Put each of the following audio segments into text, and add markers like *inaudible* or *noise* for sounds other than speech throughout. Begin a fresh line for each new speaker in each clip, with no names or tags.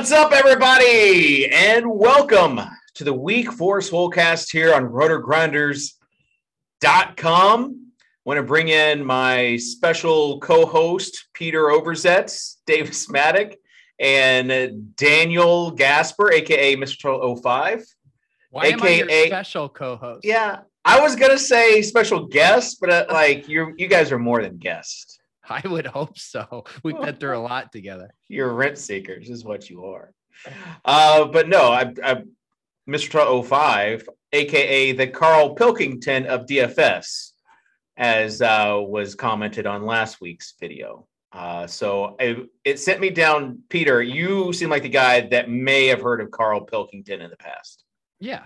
What's up, everybody, and welcome to the Week Four Swolecast here on RotoGrinders.com. Want to bring in my special co-host Peter Overzet, Davis Mattek, and Daniel Gasper, aka Mr. 05.
Why am I your
AKA
special co-host?
Yeah, I was gonna say special guest, but uh, like you, you guys are more than guests. *laughs*
I would hope so. We've been through a *laughs* lot together.
You're rent seekers, is what you are. Uh, but no, I, I Mr. 05, aka the Carl Pilkington of DFS, as uh, was commented on last week's video. Uh, so it, it sent me down, Peter. You seem like the guy that may have heard of Carl Pilkington in the past.
Yeah.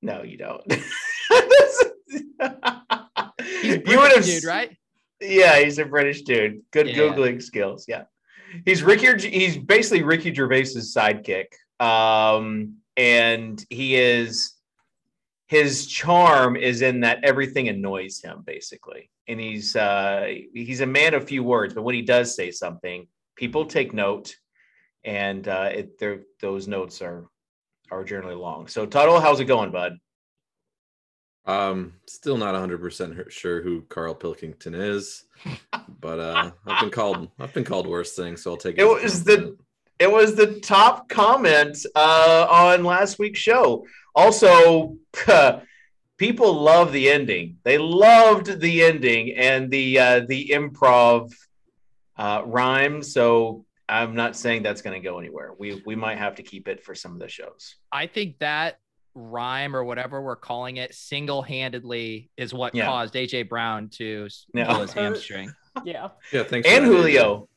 No, you don't. *laughs*
He's
you would have
dude, right?
Yeah, he's a British dude. Good
Yeah.
googling skills. Yeah, he's Ricky. He's basically Ricky Gervais's sidekick, um, and he is his charm is in that everything annoys him basically, and he's uh, he's a man of few words, but when he does say something, people take note, and uh, it, those notes are are generally long. So, Tuttle, how's it going, bud?
Um, still not 100% sure who Carl Pilkington is, but uh, I've been called I've been called worse things, so I'll take
It
as a
was the- It was the top comment uh, on last week's show. Also, *laughs* people love the ending. They loved the ending and the uh, the improv uh, rhyme. So I'm not saying that's going to go anywhere. We we might have to keep it for some of the shows.
I think that rhyme or whatever we're calling it single-handedly is what
Yeah.
caused AJ Brown to s-
Yeah.
pull his *laughs* hamstring.
Yeah.
Yeah, thanks.
And. Julio.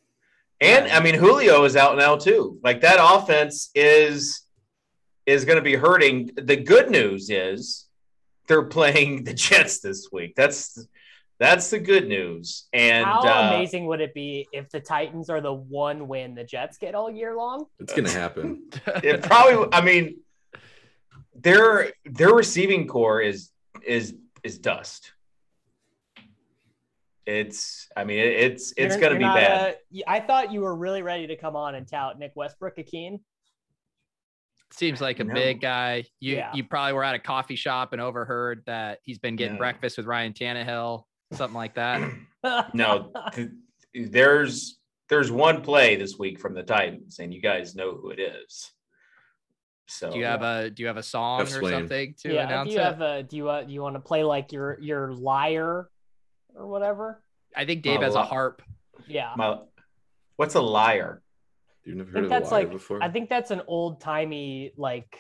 And I mean Julio is out now too. Like that offense is is going to be hurting. The good news is they're *laughs* playing the Jets this week. That's that's the good news. And
How
uh,
amazing would it be if the Titans are the one win the Jets get all year long?
It's gonna happen.
it probably I mean their their receiving core is is is dust. It's I mean it's it's
You're-
going to
you're
be bad.
uh, y- I thought you were really ready to come on and tout Nick Westbrook Ikhine.
Seems like a
No.
big guy. You
Yeah.
you probably were at a coffee shop and overheard that he's been getting
No.
breakfast with Ryan Tannehill, something like that. *clears throat*
no, th- there's there's one play this week from the Titans, and you guys know who it is. So
Do you have a do you have a song
Jeff
or
Swain.
something to
yeah.
announce
Do you
it?
have a do you uh, do you want to play like your your lyre or whatever?
I think Dave
Oh,
has a harp.
Yeah.
my, what's a lyre?
You've never
I
heard
think
of
that's
a lyre
like
before?
I think that's an old timey like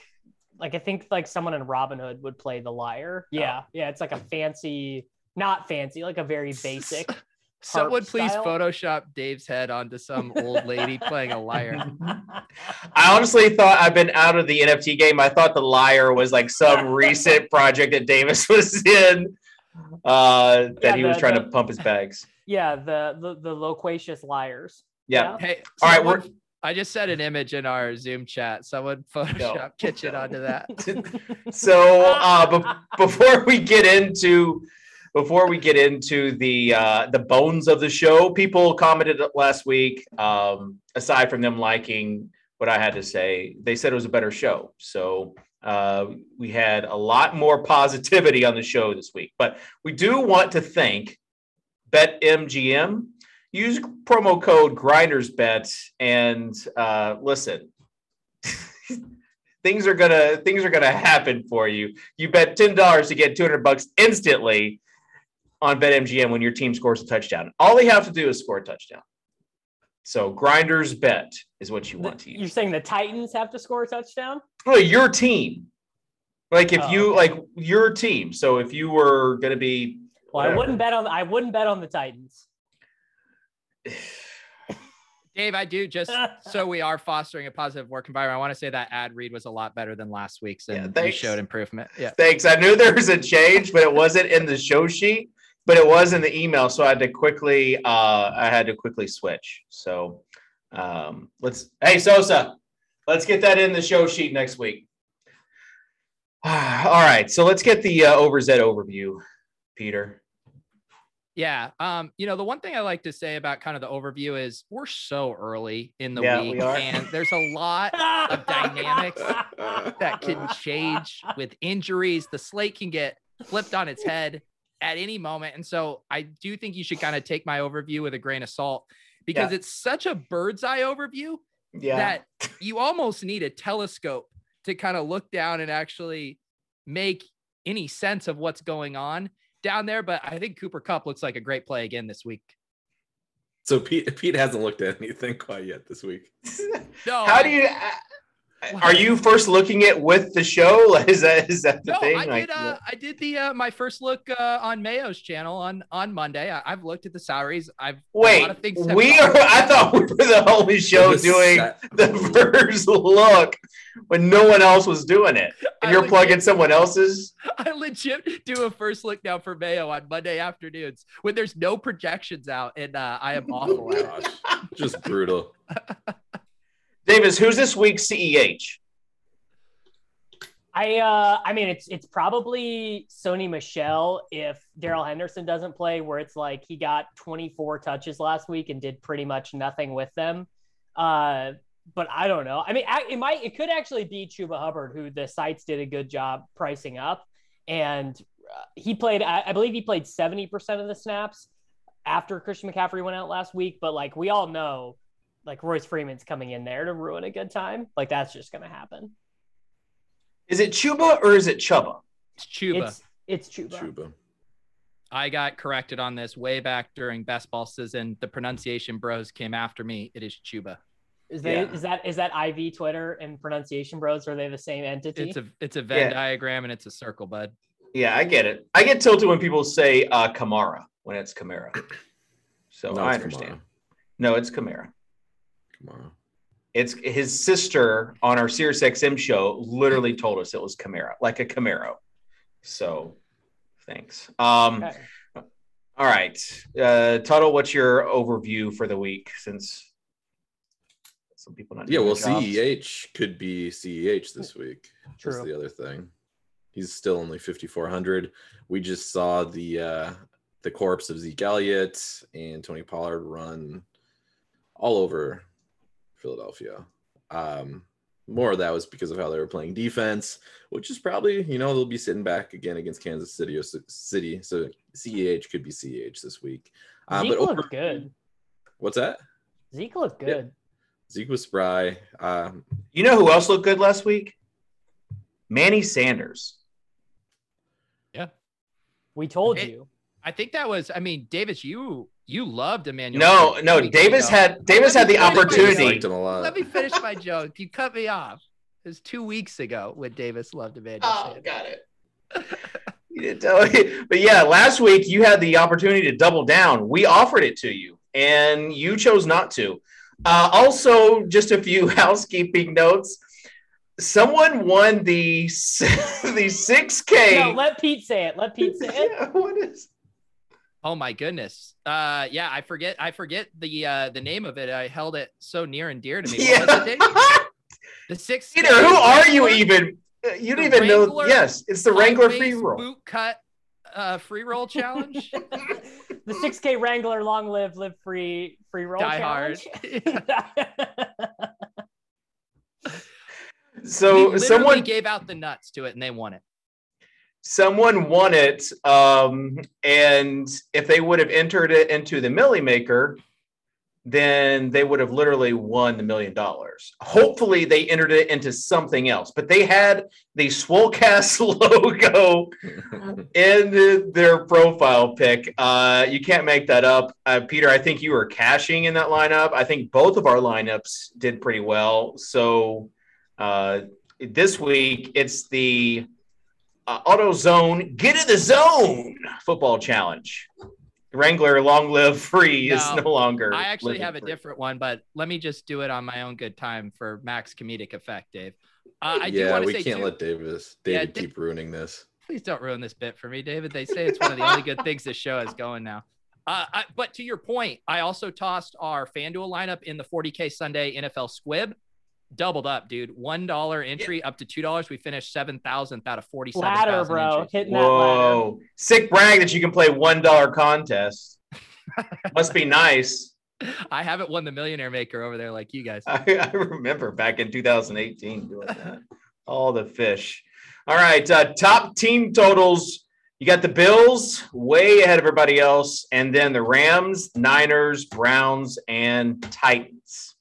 like I think like someone in Robin Hood would play the lyre. Yeah, yeah, it's like a fancy, not fancy, like a very basic. *laughs*
Someone please
style.
Photoshop Dave's head onto some old lady playing a lyre. *laughs*
I honestly thought I've been out of the NFT game. I thought the lyre was like some *laughs* recent project that Davis *laughs* was in. Uh, that
Yeah,
he was
the-
trying to pump his bags.
yeah, the, the the loquacious liars.
Yeah.
Hey,
All right, we're-
I just set an image in our Zoom chat. Someone Photoshop kitchen
no.
onto that.
So uh, be- before we get into before we get into the uh, the bones of the show, people commented last week. Um, aside from them liking what I had to say, they said it was a better show. So uh, we had a lot more positivity on the show this week. But we do want to thank BetMGM. Use promo code GrindersBet and uh, listen. *laughs* things are gonna things are gonna happen for you. You bet ten dollars to get two hundred bucks instantly on BetMGM when your team scores a touchdown. All they have to do is score a touchdown. So grinders bet is what you want to use.
You're saying the Titans have to score a touchdown?
Oh, your team. Like if
Oh,
you
okay.
like your team. So if you were gonna be
Well, I wouldn't bet on I wouldn't bet on the Titans. *sighs*
Dave, I do just *laughs* so we are fostering a positive work environment. I want to say that ad read was a lot better than last week's,
Yeah,
and you showed improvement. Yeah.
Thanks. I knew there was a change, but it wasn't in the show sheet, but it was in the email. So I had to quickly, uh, I had to quickly switch. So um, let's, hey, Sosa, let's get that in the show sheet next week. *sighs* All right. So let's get the uh, Overzet overview, Peter.
Yeah. Um, you know, the one thing I like to say about kind of the overview is we're so early in the
Yeah,
week
are.
and there's a lot of dynamics that can *laughs* change with injuries. The slate can get flipped on its head at any moment. And so I do think you should kind of take my overview with a grain of salt because it's such a bird's eye overview
Yeah.
that you almost need a telescope to kind of look down and actually make any sense of what's going on down there. But I think Cooper Kupp looks like a great play again this week.
So Pete Pete hasn't looked at anything quite yet this week. *laughs*
No,
How
I-
do you, uh, uh, are you first looking at with the show? *laughs* Is that, is that the
No,
thing?
I
Like,
did. Uh, I did the uh, my first look uh, on Mayo's channel on on Monday. I, I've looked at the salaries. I've a
wait,
lot of things have
we are, I thought we were the only show
The
doing
set-
the *laughs* first look when no one else was doing it. *laughs* And
I
you're
legit-
plugging someone else's.
I legit do a first look now for Mayo on Monday afternoons when there's no projections out, and uh, I am awful.
Gosh, just brutal.
Davis, who's this week's CEH?
I uh I mean it's it's probably Sony Michel if Darrell Henderson doesn't play, where it's like he got 24 touches last week and did pretty much nothing with them. Uh, but I don't know. I mean, it might it could actually be Chuba Hubbard, who the sites did a good job pricing up, and uh, he played. I, I believe he played 70% of the snaps after Christian McCaffrey went out last week. But like we all know, like Royce Freeman's coming in there to ruin a good time. Like that's just gonna happen.
Is it Chuba or is it Chuba?
It's Chuba.
It's it's Chuba.
Chuba.
I got corrected on this way back during best ball season. The pronunciation bros came after me. It is Chuba.
Is they
Yeah.
is that is that IV Twitter and pronunciation bros? Are they the same entity?
It's a it's a Venn
Yeah.
diagram and it's a circle, bud.
Yeah, I get it. I get tilted when people say uh, Kamara when it's Kamara. So
No,
I
it's
understand. No, it's Kamara.
Kamara.
It's his sister on our Sirius XM show literally told us it was Camaro, like a Camaro. So thanks. Um,
Okay.
All right. Uh, Tuttle, what's your overview for the week since some people not
Yeah, well. CEH could be CEH this week. That's
True.
the other thing. He's still only 5400. We just saw the uh the corpse of Zeke Elliott and Tony Pollard run all over Philadelphia. Um more of that was because of how they were playing defense, which is probably, you know, they'll be sitting back again against Kansas City or S- City. So CEH could be CEH this week. Uh,
Zeke looked
over-
good.
What's that?
Zeke looked
Yeah.
good.
Zeke was spry. Um,
You know who else looked good last week? Manny Sanders. Yeah.
We told
It-
you.
I think that was. I mean, Davis, you you loved Emmanuel.
No, no. Davis had Davis had the
finish my
I
opportunity.
liked him a lot.
Let me finish my joke. You cut me off. It was two weeks ago when Davis loved Emmanuel.
Oh,
Sanders.
got it. *laughs* You didn't tell me. But yeah, last week you had the opportunity to double down. We offered it to you, and you chose not to. Uh, also, just a few *laughs* housekeeping notes. Someone won the *laughs* the six K.
No, let Pete say it. Let Pete say it.
Yeah, what is?
Oh my goodness. Uh yeah, I forget I forget the uh the name of it. I held it so near and dear to me. What was?
Yeah. *laughs*
The six
Peter, who are you even? Uh, You don't
The
even know. Yes, it's the Wrangler free roll.
boot cut uh free roll challenge. *laughs*
the 6K Wrangler long live, live free, free roll
Die hard.
challenge. *laughs*
We
So someone
gave out the nuts to it and they won it.
Someone won it um, and if they would have entered it into the Milly Maker then they would have literally won the million dollars. Hopefully they entered it into something else but they had the swolecast *laughs* logo *laughs* in the- their profile pic. Uh, you can't make that up. Uh, peter i think you were cashing in that lineup. I think both of our lineups did pretty well. So uh, this week it's the uh, Auto Zone Get in the Zone football challenge. Wrangler Long Live Free is
No,
no longer.
I actually
living
have a
free.
different one, but let me just do it on my own good time for max comedic effect, Dave. Uh, I
yeah,
want
we
say
can't
too,
let Davis
Yeah,
David
Da-
keep ruining this.
please don't ruin this bit for me, David. They say it's one of the only good things this show is going now. Uh, I, but to your point, I also tossed our FanDuel lineup in the 40K Sunday NFL Squib. Doubled up, dude. One dollar entry up to two dollars. We finished seven thousandth out of forty-seven.
ladder, bro.
Entries.
Hitting that ladder.
Whoa. Sick brag that you can play $1 contest. Must be nice. *laughs*
I haven't won the Millionaire Maker over there like you guys. *laughs*
I, I remember back in 2018 doing that. All the fish. All right. Uh, top team totals. You got the Bills way ahead of everybody else, and then the Rams, Niners, Browns, and Titans.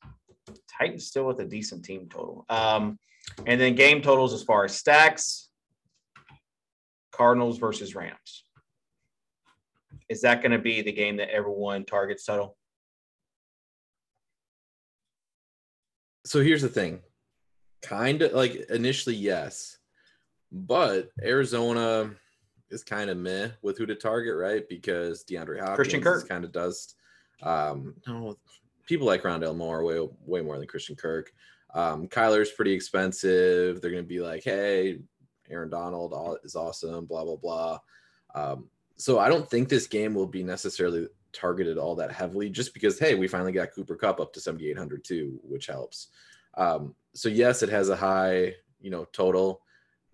Titans still with a decent team total. Um, and then game totals as far as stacks Cardinals versus Rams. Is that going to be the game that everyone targets total?
So here's the thing. Kind of like initially, yes. But Arizona is kind of meh with who to target, right? Because DeAndre Hopkins
Christian
is
Kirk.
kind of dust. Um, no, people like Rondale Moore way way more than Christian Kirk. Um, Kyler's pretty expensive. They're gonna be like, hey, Aaron Donald is awesome, blah blah blah. Um, so I don't think this game will be necessarily targeted all that heavily, just because hey, we finally got Cooper Kupp up to 7,800 too, which helps. Um, so yes, it has a high, you know, total,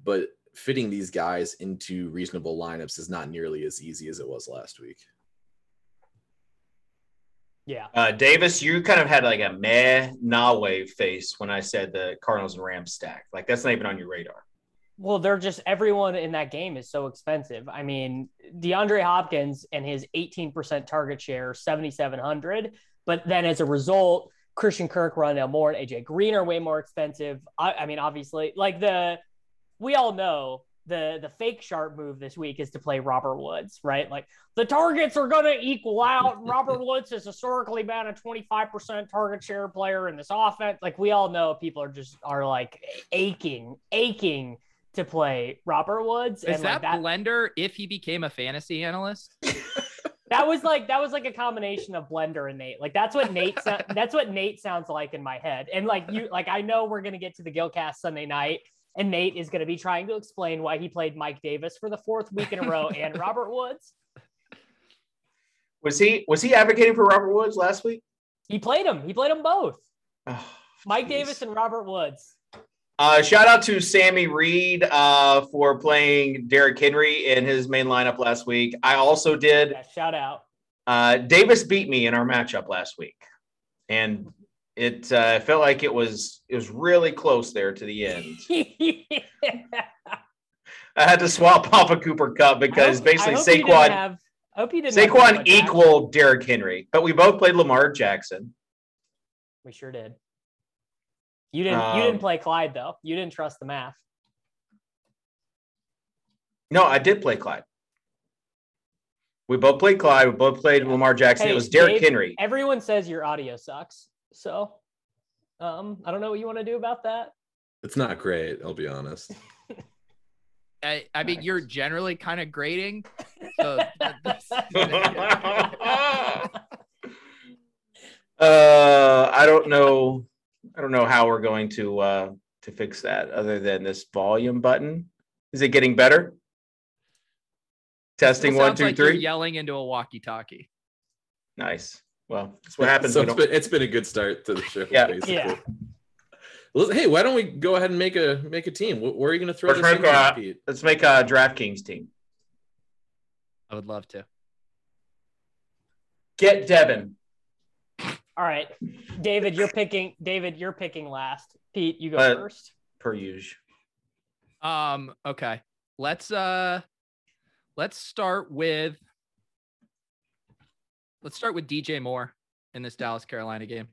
but fitting these guys into reasonable lineups is not nearly as easy as it was last week.
Yeah.
Uh, Davis, you kind of had like a meh nah wave face when I said the Cardinals and Rams stack. Like that's not even on your radar.
Well, they're just everyone in that game is so expensive. I mean, DeAndre Hopkins and his 18% target share, 7,700. But then as a result, Christian Kirk, Rondale Moore, and AJ Green are way more expensive. I, I mean, obviously, like the we all know the the fake sharp move this week is to play Robert Woods, right? Like the targets are going to equal out. *laughs* Robert Woods has historically been a 25% target share player in this offense. Like we all know people are just are like aching, aching to play Robert Woods.
Is
and
that,
like that,
Blender if he became a fantasy analyst? *laughs*
that was like that was like a combination of Blender and Nate. Like that's what Nate that's what Nate sounds like in my head. And like you like I know we're gonna get to the Gilcast Sunday night, and Nate is gonna be trying to explain why he played Mike Davis for the fourth week in a row and *laughs* Robert Woods.
Was he was he advocating for Robert Woods last week?
He played him. He played them both.
Oh,
Mike
jeez.
Davis and Robert Woods.
Uh, shout out to Sammy Reed uh, for playing Derrick Henry in his main lineup last week. I also did.
Yeah, shout out.
Uh, Davis beat me in our matchup last week, and it uh, felt like it was it was really close there to the end. *laughs* I had to swap off a Cooper Kupp because
hope-
basically
I hope you didn't
Saquon
have- hope you didn't. have
Saquon equaled Derrick Henry, but we both played Lamar Jackson.
We sure did. You didn't. you
Um,
didn't play Clyde though. You didn't trust the math.
No, I did play Clyde. We both played Clyde. We both played Lamar Jackson.
Hey,
it was Derrick
Dave,
Henry.
Everyone says your audio sucks. So, um, I don't know what you want to do about that.
It's not great, I'll be honest. *laughs*
I, I mean,
Nice.
you're generally kind of grading. So *laughs* *laughs*
uh, I don't know. I don't know how we're going to uh, to fix that other than this volume button. Is it getting better? Testing
Still
one, two,
like you're
three.
Yelling into a walkie-talkie.
Nice. Well, that's what happens.
So it's been, it's been a good start to the show.
Yeah.
basically.
Yeah.
Listen, hey, why don't we go ahead and make a make a team? Where are you going to throw
Let's
this
make, uh,
Pete?
Let's make a DraftKings team.
I would love to.
Get Devin.
All right, David, you're picking. David, you're picking last. Pete, you go
Uh,
first.
per usual.
Um, okay. Let's uh let's start with let's start with DJ Moore in this Dallas Carolina game.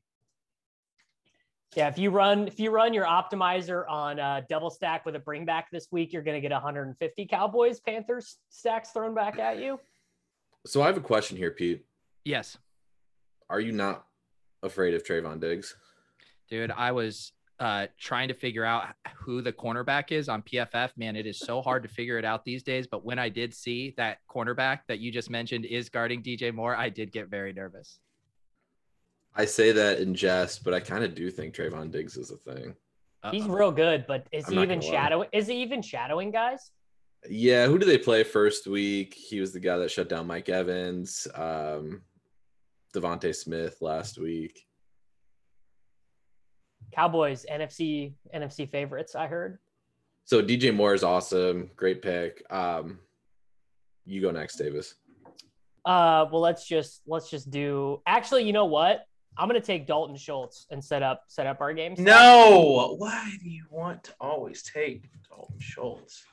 Yeah, if you run if you run your optimizer on uh, double stack with a bring back this week, you're going to get 150 Cowboys Panthers stacks thrown back at you.
So I have a question here, Pete.
Yes.
Are you not afraid of Trevon Diggs?
Dude, I was uh trying to figure out who the cornerback is on PFF. Man, it is so hard to figure it out these days, but when I did see that cornerback that you just mentioned is guarding DJ Moore, I did get very nervous.
I say that in jest, but I kind of do think Trevon Diggs is a thing.
He's
Uh-oh.
real good, but is
I'm
he even shadowing? Is he even shadowing guys?
Yeah, who did they play first week? He was the guy that shut down Mike Evans, um, DeVonta Smith last week.
Cowboys NFC NFC favorites. I heard.
So DJ Moore is awesome, great pick. Um, you go next, Davis.
Uh, well, let's just let's just do. Actually, you know what? I'm gonna take Dalton Schultz and set up set up our game.
No. Why do you want to always take Dalton Schultz?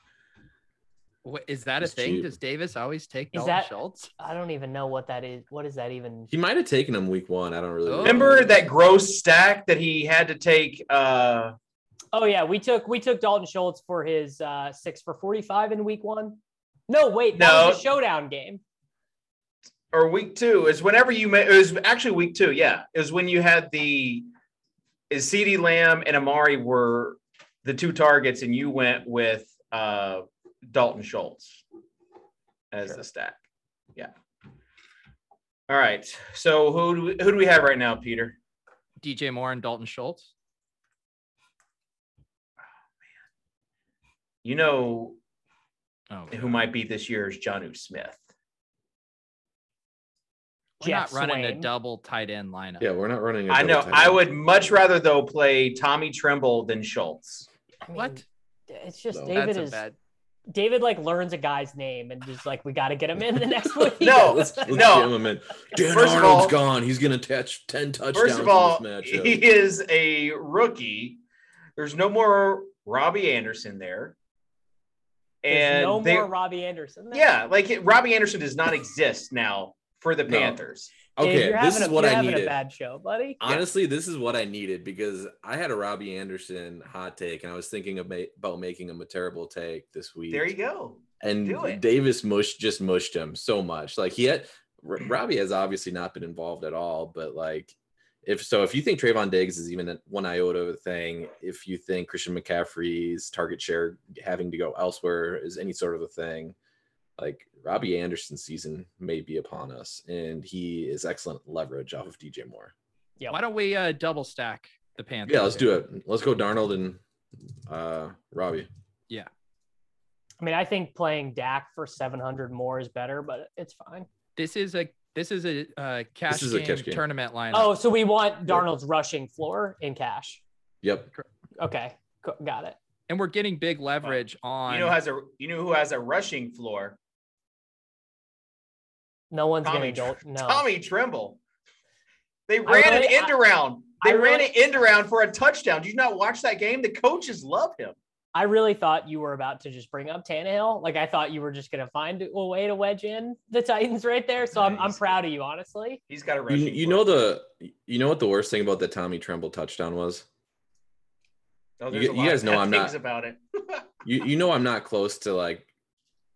What, is that a thing?
cheap.
Does Davis always take
Is
Dalton
that-
Schultz?
I don't even know what that is. What is that even?
He might have taken him week one. I don't really
Oh.
Remember that gross stack that he had to take? Uh,
Oh yeah, we took we took Dalton Schultz for his uh, six for 45 in week one. No, wait, that
No.
was a showdown game.
or week two is whenever you made. It was actually week two. Yeah, it was when you had the is CeeDee Lamb and Amari were the two targets, and you went with uh, Dalton Schultz as
Sure.
the stack. Yeah. All right. So who do we, who do we have right now, Peter?
DJ Moore and Dalton Schultz.
You know
Oh,
who might be this year's Jonnu Smith.
We're not
Jeff
running a double tight end lineup.
Yeah, we're not running. a
I know.
double tight
I
end.
would much rather though play Tommy Tremble than Schultz.
I mean,
What?
It's just
No.
David is
bad.
David like learns a guy's name and just like we got to get him in the next week.
No, *laughs*
Let's, let's
No.
get him in. Dan
First of
Arnold's
all-
gone. He's gonna catch ten touchdowns
First of all,
in this matchup.
he is a rookie. There's no more Robbie Anderson there.
There's
And
no
they,
more Robbie Anderson. there.
yeah, like Robbie Anderson does not exist now for the
No.
Panthers.
Dave,
okay, this is
a,
what
you're
I
having
needed.
a bad show, buddy.
Honestly, this is what I needed because I had a Robbie Anderson hot take, and I was thinking about making him a terrible take this week.
There you go.
and. Davis mush just mushed him so much. Like he had *clears throat* Robbie has obviously not been involved at all, but like if so, if you think Trevon Diggs is even one iota of a thing, if you think Christian McCaffrey's target share having to go elsewhere is any sort of a thing, like Robbie Anderson's season may be upon us, and he is excellent leverage off of DJ Moore.
Yeah,
Why don't we uh, double stack the Panthers?
Yeah, let's do it. Let's go Darnold and uh Robbie. Yeah.
I mean, I think playing Dak for 700 more is better, but it's fine.
This is a this is a uh, cash,
is a
game,
cash game.
tournament lineup.
Oh, so we want Darnold's rushing floor in cash.
Yep.
Okay, got it.
and we're getting big leverage on.
You know has a you know who has a rushing floor?
No one's
Tommy
gonna
Tr-
go. No,
Tommy Tremble. They ran
really-
an end around. They
I
ran
really-
an end around for a touchdown. Did you not watch that game? The coaches love him.
I really thought you were about to just bring up Tannehill. Like I thought you were just gonna find a way to wedge in the Titans right there. So I'm I'm proud of you, honestly.
He's got a
You,
rushing.
you
floor.
know the you know what the worst thing about the Tommy Tremble touchdown was?
Oh,
you
there's a
g- you guys know I'm not-
about it. *laughs*
You you know I'm not close to like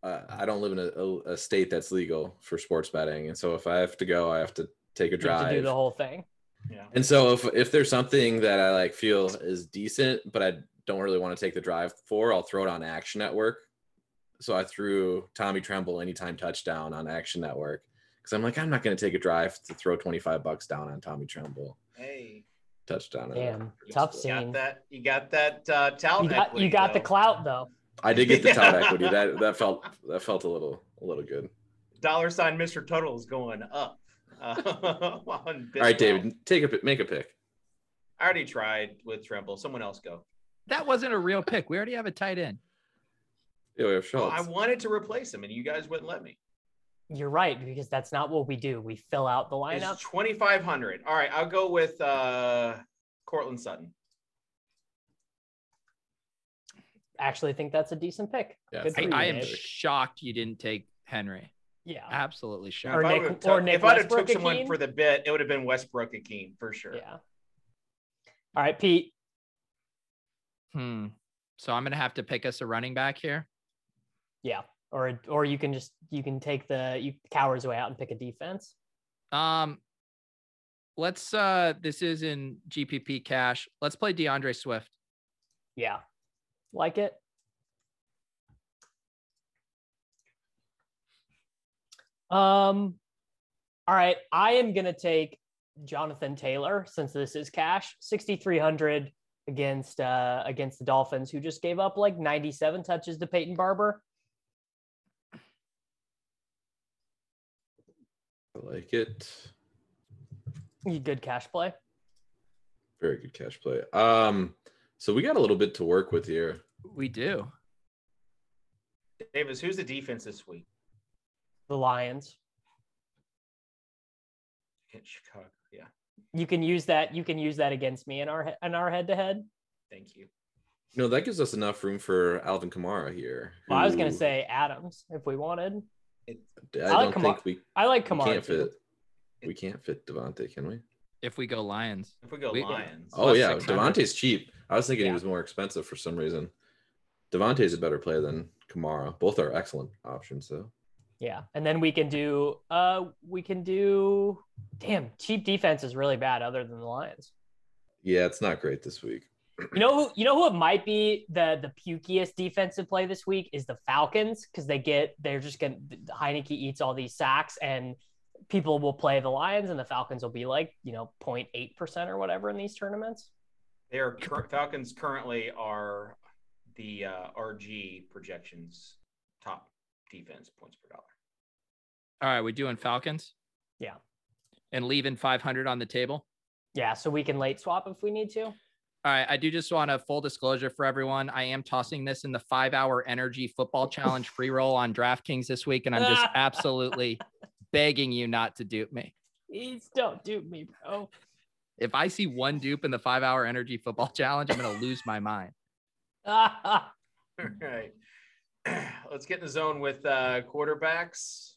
uh, I don't live in a, a, a state that's legal for sports betting, and so if I have to go, I have to take a
You have to do the whole thing.
yeah.
And so if if there's something that I like feel is decent, but I don't really want to take the drive for, I'll throw it on Action Network so I threw Tommy Tremble anytime touchdown on Action Network because I'm like, I'm not going to take a drive to throw 25 bucks down on Tommy Tremble
Hey,
touchdown.
Damn, tough scene.
you got that. You got that uh, talent.
You got
equity,
you got the clout though.
I did get the tout *laughs*
Yeah.
equity. That that felt that felt a little a little good.
Dollar sign Mr. Total is going up. Uh, *laughs* on
All right, David, take a pi- make a pick.
I already tried with Tremble. Someone else go.
That wasn't a real pick. We already have a tight end.
Yeah, we have
Well,
Schultz.
I wanted to replace him, and you guys wouldn't let me.
You're right because that's not what we do. We fill out the
It's
lineup.
twenty five hundred. All right, I'll go with uh, Cortland Sutton.
Actually, think that's a decent pick.
Yeah,
Good
I,
you,
I am
Dave.
shocked you didn't take Henry.
Yeah.
Absolutely
If
shocked.
Or
I
Nick-
would've
or Nick
if I'd have took someone
Ikhine?
for the bit, it would have been Westbrook Ikhine for sure.
Yeah. All right, Pete.
Hmm. So I'm gonna have to pick us a running back here.
Yeah. Or or you can just you can take the you cowards way out and pick a defense.
Um, let's. uh This is in GPP cash. Let's play DeAndre Swift.
Yeah. Like it. Um all right, I am going to take Jonathan Taylor since this is cash, 6300 against uh against the Dolphins who just gave up like 97 touches to Peyton Barber.
I like it.
Good cash play.
Very good cash play. Um, so we got a little bit to work with here.
We do.
Davis, who's the defense this week
The Lions.
in Chicago? Yeah,
You can use that you can use that against me in our in our head to head.
thank you.
No, that gives us enough room for Alvin Kamara here.
Well, I was going to say Adams if we wanted.
I
I
don't
like Kamara-
think we,
I like Kamara.
we can't
too.
fit. We can't fit Davante, can we?
If we go Lions,
If we go
We-
Lions,
Oh yeah,
600.
Davante's cheap. I was thinking
Yeah.
he was more expensive for some reason. Davante's a better player than Kamara. Both are excellent options, though.
Yeah, and then we can do uh we can do damn cheap defense is really bad other than the Lions.
Yeah, it's not great this week.
You know who you know who it might be the the pukiest defensive play this week is the Falcons because they get they're just gonna Heineke eats all these sacks and people will play the Lions and the Falcons will be like you know 0.8 percent or whatever in these tournaments.
they are cur- Falcons currently are the uh, RG projections top defense points per dollar.
all right, we doing Falcons.
Yeah.
And leaving 500 on the table.
Yeah, so we can late swap if we need to.
All right, I do just want a full disclosure for everyone. I am tossing this in the five hour energy football challenge *laughs* free roll on DraftKings this week, and I'm just *laughs* absolutely begging you not to dupe me.
Please don't dupe me, bro.
If I see one dupe in the five hour energy football *laughs* challenge, I'm going to lose my mind. *laughs*
All right. *clears throat* Let's get in the zone with uh, quarterbacks.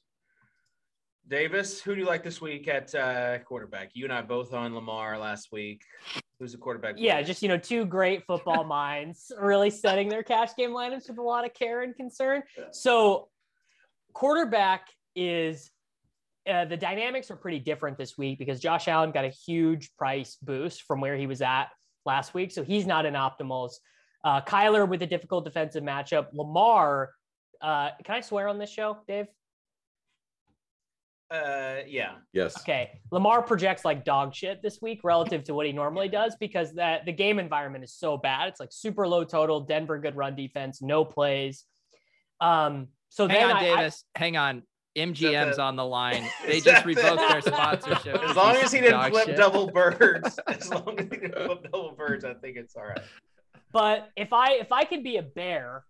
Davis, who do you like this week at uh, quarterback? You and I both on Lamar last week. Who's the quarterback?
yeah,
player?
just you know, two great football *laughs* minds really setting their cash game lineups with a lot of care and concern. So, quarterback is uh, the dynamics are pretty different this week because Josh Allen got a huge price boost from where he was at last week, so he's not in optimals. Uh, Kyler with a difficult defensive matchup. Lamar, uh, can I swear on this show, Dave?
Uh, yeah.
Yes.
Okay, Lamar projects like dog shit this week relative to what he normally does because that the game environment is so bad. It's like super low total. Denver good run defense, no plays. Um, so
Hang
then
on,
I- I-
Davis. Hang on. MGM's
the-
on the line. *laughs* They
Is
just
that
revoked their sponsorship. *laughs*
As long as he didn't flip
shit.
double birds, *laughs* as long as he didn't flip double birds, I think it's all right.
but if I if I could be a bear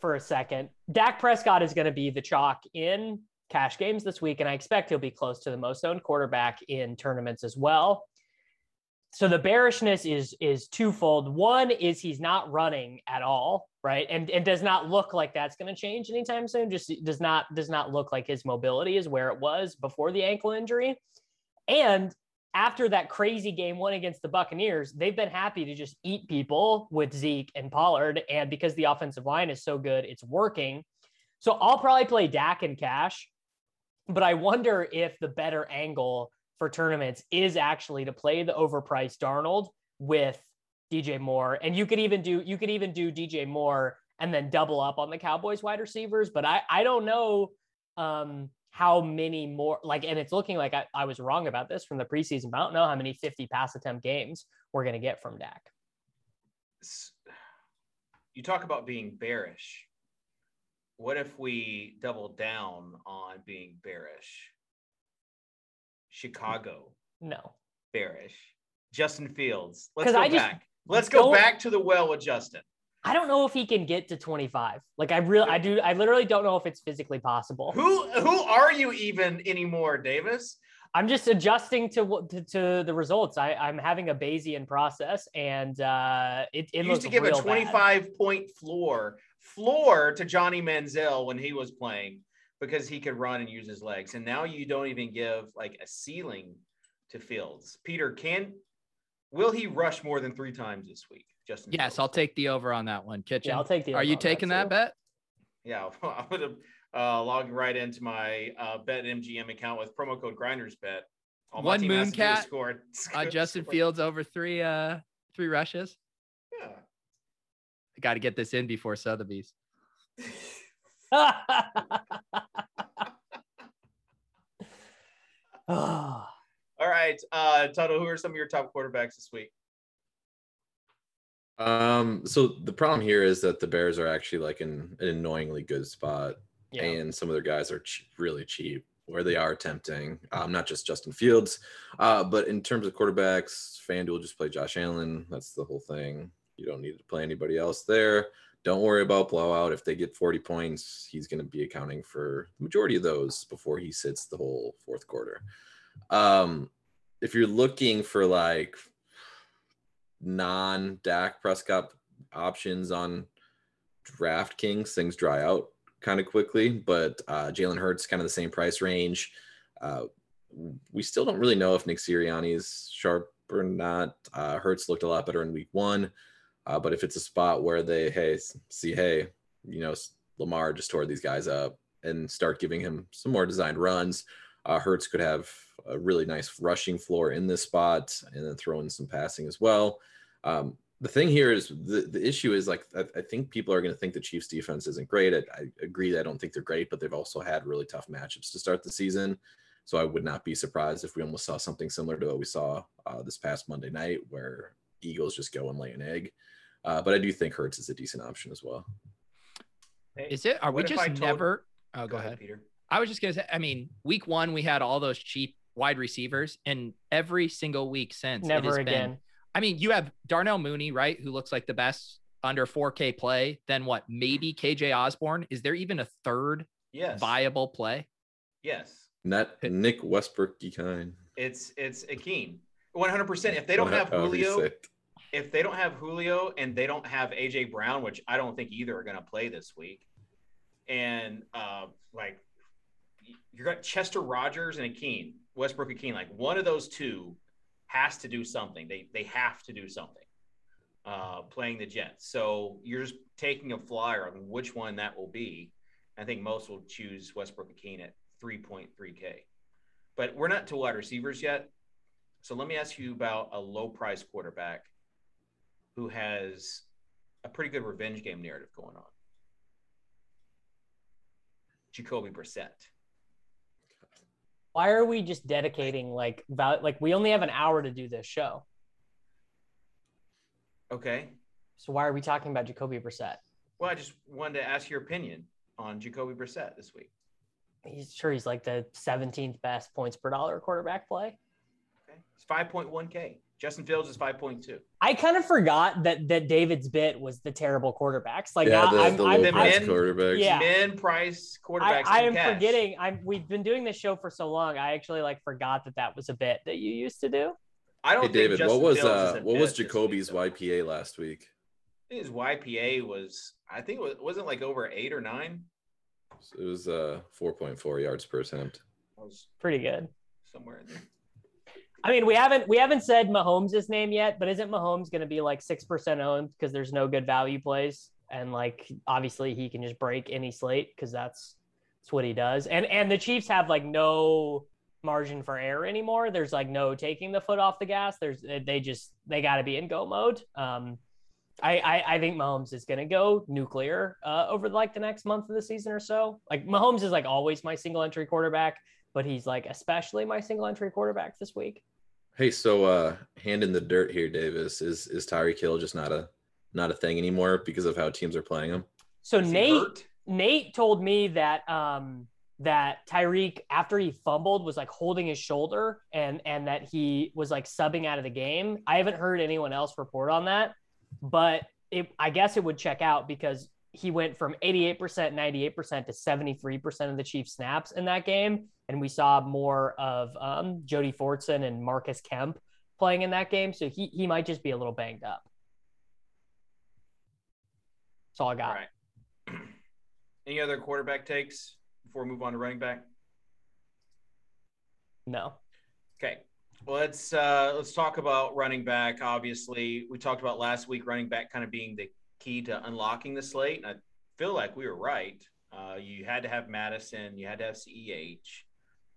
for a second, Dak Prescott is going to be the chalk in cash games this week, and I expect he'll be close to the most owned quarterback in tournaments as well. So the bearishness is is twofold. One is he's not running at all, right? And and does not look like that's going to change anytime soon. Just does not does not look like his mobility is where it was before the ankle injury. And after that crazy game one against the Buccaneers, they've been happy to just eat people with Zeke and Pollard. And because the offensive line is so good, it's working. So I'll probably play Dak and Cash, but I wonder if the better angle for tournaments is actually to play the overpriced Darnold with DJ Moore. And you could even do you could even do DJ Moore and then double up on the Cowboys wide receivers. But I I don't know um, how many more like, and it's looking like I, I was wrong about this from the preseason. But I don't know how many 50 pass attempt games we're gonna get from Dak.
You talk about being bearish. What if we double down on being bearish? Chicago
No.
bearish. Justin Fields. Let's go
I just
back. Let's go back to the well with Justin.
I don't know if he can get to 25. Like I really I do I literally don't know if it's physically possible.
Who who are you even anymore, Davis?
I'm just adjusting to what to, to the results. I, I'm having a Bayesian process, and uh, it, it
You used to give a
real bad.
25 point floor floor to Johnny Manziel when he was playing because he could run and use his legs. And now you don't even give like a ceiling to Fields. Peter, can will he rush more than three times this week? Justin.
Yes,
Fields?
I'll take the over on that one. Kitchen.
Yeah, I'll take the.
Are you
on
taking that
too.
bet?
Yeah, I would have uh, log right into my uh, Bet MGM account with promo code Grinders Bet. All
One
team has to do is
Mooncat
score- *laughs*
Uh, Justin
score-
Fields over three uh three rushes.
Yeah.
I got to get this in before Sotheby's.
Oh, *laughs* *laughs*
All right, uh, Tuttle, who are some of your top quarterbacks this week?
Um, so the problem here is that the Bears are actually like in an annoyingly good spot,
yeah.
and some of their guys are ch- really cheap. Where they are tempting, um, not just Justin Fields, uh, but in terms of quarterbacks, FanDuel just play Josh Allen. That's the whole thing. You don't need to play anybody else there. Don't worry about blowout. If they get 40 points, he's going to be accounting for the majority of those before he sits the whole fourth quarter. Um, if you're looking for like non Dak Prescott options on DraftKings, things dry out kind of quickly, but uh, Jalen Hurts kind of the same price range. Uh, we still don't really know if Nick Sirianni is sharp or not. Uh, Hurts looked a lot better in week one, uh, but if it's a spot where they, hey, see, hey, you know, Lamar just tore these guys up and start giving him some more designed runs, uh, Hurts could have a really nice rushing floor in this spot and then throw in some passing as well. Um, the thing here is the, the issue is like I, I think people are going to think the Chiefs defense isn't great. I, I agree. I don't think they're great, but they've also had really tough matchups to start the season. So I would not be surprised if we almost saw something similar to what we saw uh, this past Monday night, where Eagles just go and lay an egg. Uh, but I do think Hurts is a decent option as well.
Is it? Are we
what if I
just
told-
never? Oh, go ahead.
Peter.
I was just gonna say. I mean, week one we had all those cheap wide receivers, and every single week since it
Never
has
again.
Been, I mean, you have Darnell Mooney, right, who looks like the best under 4K play. Then what? Maybe KJ Osborn. Is there even a third
Yes.
viable play?
Yes.
Not Nick Westbrook kind.
It's it's Ikhine. 100%. If they don't have Julio, if they don't have Julio and they don't have AJ Brown, which I don't think either are going to play this week, and uh, like you got Chester Rogers and Ikhine, Westbrook Ikhine, like one of those two has to do something. They they have to do something. Uh, playing the Jets, so you're just taking a flyer on which one that will be. I think most will choose Westbrook Ikhine at 3.3k, but we're not to wide receivers yet. So let me ask you about a low price quarterback who has a pretty good revenge game narrative going on. Jacoby Brissett.
Why are we just dedicating like val- like we only have an hour to do this show?
Okay.
So why are we talking about Jacoby Brissett?
Well, I just wanted to ask your opinion on Jacoby Brissett this week.
He's sure he's like the 17th best points per dollar quarterback play.
Okay. It's 5.1K. Justin Fields is 5.2.
I kind of forgot that that David's bit was the terrible quarterbacks. Like
yeah,
now
the,
I'm,
the
I'm,
low
I'm-
price
I'm-
quarterbacks.
Yeah.
Min price
I,
quarterbacks.
I
in
am
cash.
forgetting. I'm we've been doing this show for so long. I actually like forgot that that was a bit that you used to do.
I don't
Hey
think
David,
Justin
what was
Fields
uh what was
bit this week,
Jacoby's. YPA last week?
I think his YPA was, I think it was, wasn't like over eight or nine.
It was uh 4.4 yards per attempt.
I was
Pretty good.
somewhere in there.
I mean, we haven't we haven't said Mahomes' name yet, but isn't Mahomes going to be like six percent owned because there's no good value plays, and like obviously he can just break any slate because that's that's what he does. And and the Chiefs have like no margin for error anymore. There's like no taking the foot off the gas. There's they just they got to be in go mode. Um, I, I, I think Mahomes is going to go nuclear uh, over like the next month of the season or so. Like Mahomes is like always my single entry quarterback, but he's like especially my single entry quarterback this week.
Hey, so uh hand in the dirt here, Davis. Is is Tyreek Hill just not a not a thing anymore because of how teams are playing him?
So
Is
Nate? Nate told me that um that Tyreek after he fumbled was like holding his shoulder and and that he was like subbing out of the game. I haven't heard anyone else report on that, but it I guess it would check out because he went from 88%, 98% to 73% of the Chiefs snaps in that game. And we saw more of um, Jody Fortson and Marcus Kemp playing in that game. So he, he might just be a little banged up. That's all I got.
All right. *clears throat* Any other quarterback takes before we move on to running back?
No.
Okay. Well, let's uh, let's talk about running back. Obviously, we talked about last week running back kind of being the key to unlocking the slate, and I feel like we were right. Uh, you had to have Mattison, you had to have Ceh,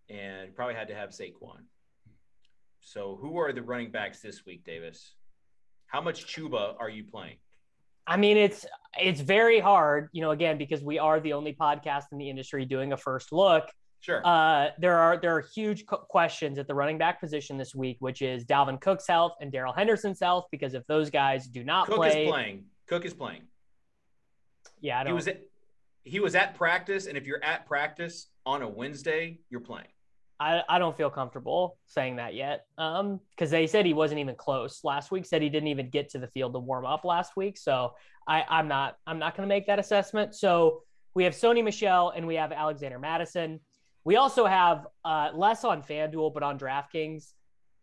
and you probably had to have Saquon. So, who are the running backs this week, Davis? How much Chuba are you playing?
I mean, it's it's very hard, you know, again, because we are the only podcast in the industry doing a first look.
Sure.
Uh, there are there are huge co- questions at the running back position this week, which is Dalvin Cook's health and Darrell Henderson's health. Because if those guys do not
Cook
play,
is playing. Cook is playing.
yeah, I
He
don't.
was at, he was at practice, and if you're at practice on a Wednesday, you're playing.
I, I don't feel comfortable saying that yet. Um, because they said he wasn't even close last week. Said he didn't even get to the field to warm up last week. So I I'm not I'm not going to make that assessment. So we have Sony Michel and we have Alexander Mattison. We also have uh, less on FanDuel, but on DraftKings.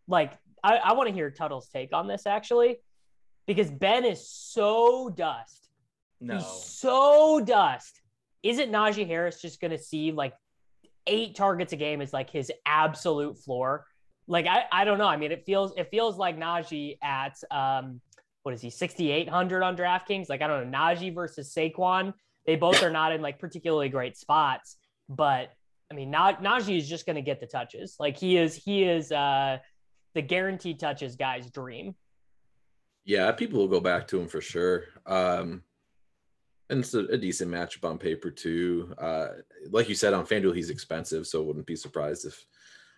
Like I, I want to hear Tuttle's take on this actually, because Ben is so dust.
No.
He's so dust. Isn't Najee Harris just going to see like eight targets a game is like his absolute floor? Like I, I don't know. I mean, it feels it feels like Najee at um what is he 6800 on DraftKings? Like I don't know Najee versus Saquon. They both are not in like particularly great spots, but I mean, Na- Najee is just going to get the touches. Like he is he is uh the guaranteed touches guy's dream.
Yeah, people will go back to him for sure. Um, and it's a, a decent matchup on paper too. Uh, like you said on FanDuel, he's expensive, so wouldn't be surprised if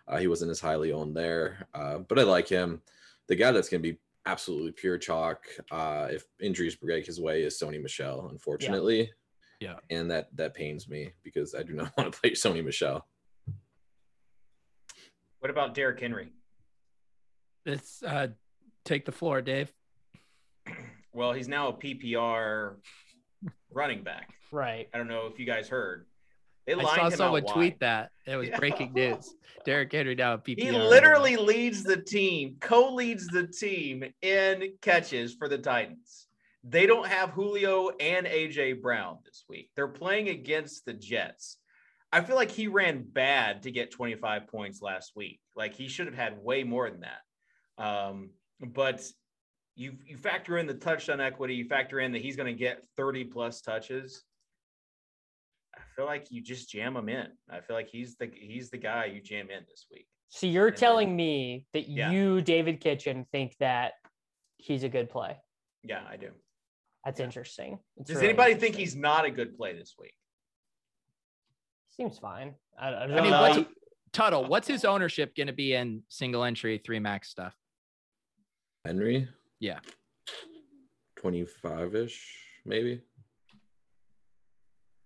uh, he wasn't as highly owned there. Uh, but I like him. The guy that's going to be absolutely pure chalk uh, if injuries break his way is Sony Michel, unfortunately.
Yeah.
And that that pains me because I do not *laughs* want to play Sony Michel.
What about Derrick Henry?
It's uh, take the floor, Dave.
Well, he's now a PPR running back.
Right.
I don't know if you guys heard. They
I saw someone tweet
wide.
that. It was *laughs*
Yeah.
breaking news. Derrick Henry now at PPR.
He literally leads the team, co-leads the team in catches for the Titans. They don't have Julio and AJ Brown this week. They're playing against the Jets. I feel like he ran bad to get 25 points last week. Like he should have had way more than that. Um, but you you factor in the touchdown equity, you factor in that he's going to get 30 plus touches. I feel like you just jam him in. I feel like he's the he's the guy you jam in this week.
So you're
And then-
telling me that
Yeah.
you, David Kitchen, think that he's a good play.
Yeah, I do.
That's
Yeah.
interesting. It's
Does
really
anybody think he's not a good play this week?
seems fine? I, I don't
I mean,
know.
what's Tuttle? What's his ownership going to be in single entry three max stuff?
Henry?
Yeah.
25 ish, maybe.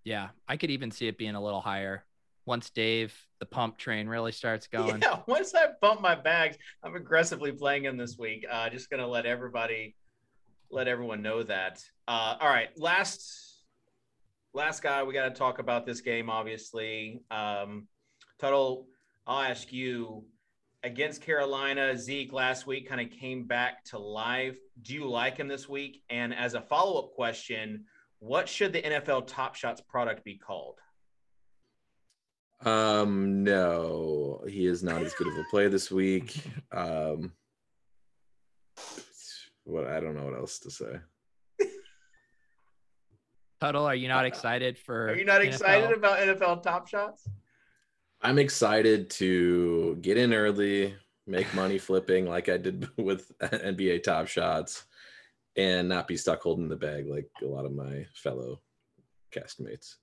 Yeah, I could even see it being a little higher once Dave, the pump train, really starts going.
Yeah, *laughs* once I bump my bags, I'm aggressively playing him this week. Uh, just gonna let everybody, let everyone know that. Uh, all right, last, last guy, we got to talk about this game. Obviously, um, Tuttle. I'll ask you against Carolina. Zeke last week kind of came back to life. Do you like him this week? And as a follow up question, what should the NFL Top Shots product be called?
Um, no, he is not as good of a play this week. *laughs* Um, what I don't know what else to say.
Tuttle, are you not excited for?
Are you not excited
NFL?
about NFL Top Shots?
I'm excited to get in early, make money flipping like I did *laughs* with *laughs* NBA Top Shots, and not be stuck holding the bag like a lot of my fellow castmates.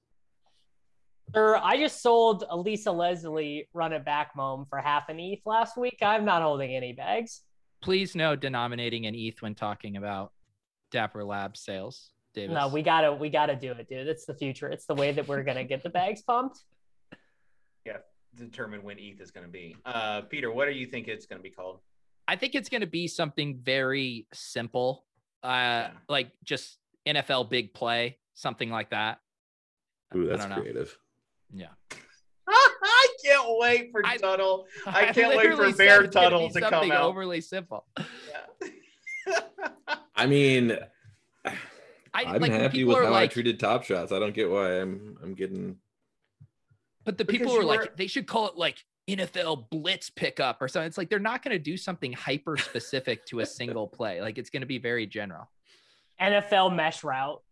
Sir, I just sold Elisa Leslie run it back mom for half an ETH last week. I'm not holding any bags.
Please no denominating an ETH when talking about Dapper Lab sales. Davis.
No, we gotta we gotta do it, dude. It's the future. It's the way that we're gonna get the bags pumped.
Yeah, determine when ETH is going to be. Uh, Peter, what do you think it's going to be called?
I think it's going to be something very simple, uh, like just NFL big play, something like that.
Ooh,
I
that's
don't know.
creative.
Yeah. *laughs*
I can't wait for
I-
Tuttle. *laughs* I can't wait for Bear
it's gonna
Tuttle
be
to come out.
Overly simple.
Yeah. *laughs*
I mean,
I
I'm
like
happy with how
like,
I treated Top Shots. I don't get why I'm I'm getting.
But the
Because
people are like,
were-
they should call it like NFL blitz pickup or something. It's like they're not going to do something hyper specific to a single *laughs* play. Like it's going to be very general.
NFL mesh route.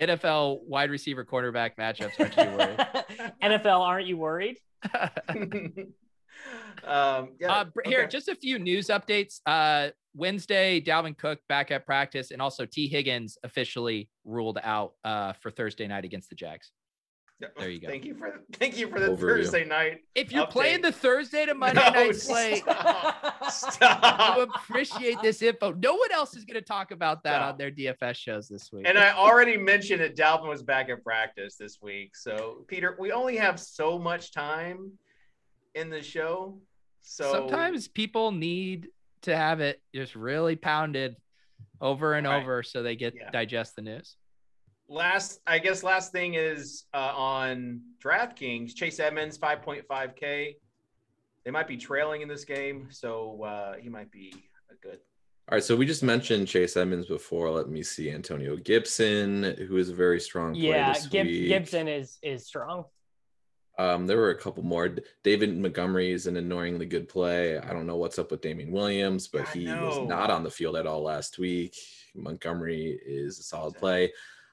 NFL wide receiver quarterback matchups. Aren't you worried? *laughs*
NFL, aren't you worried? *laughs*
um, yeah.
Uh, br- here,
okay.
just a few news updates. Uh, Wednesday, Dalvin Cook back at practice, and also Tee Higgins officially ruled out uh, for Thursday night against the Jags. There you go.
Thank you for thank you for the
Overview.
Thursday night.
If you're
Update.
playing the Thursday to Monday
No,
night slate,
stop. *laughs*
you appreciate this info. No one else is going to talk about that
No.
on their DFS shows this week.
And I already mentioned that Dalvin was back at practice this week. So Peter, we only have so much time in the show. So
sometimes people need to have it just really pounded over and
Right.
over so they get
Yeah.
digest the news.
Last I guess last thing is uh, on DraftKings, Chase Edmonds 5.5k. They might be trailing in this game, so uh, he might be a good.
All right, so we just mentioned Chase Edmonds before. Let me see Antonio Gibson, who is a very strong play
yeah,
this
Gib-
week.
Gibson is is strong.
Um, there were a couple more. David Montgomery is an annoyingly good play. I don't know what's up with Damian Williams, but
I
he
know.
was not on the field at all last week. Montgomery is a solid play.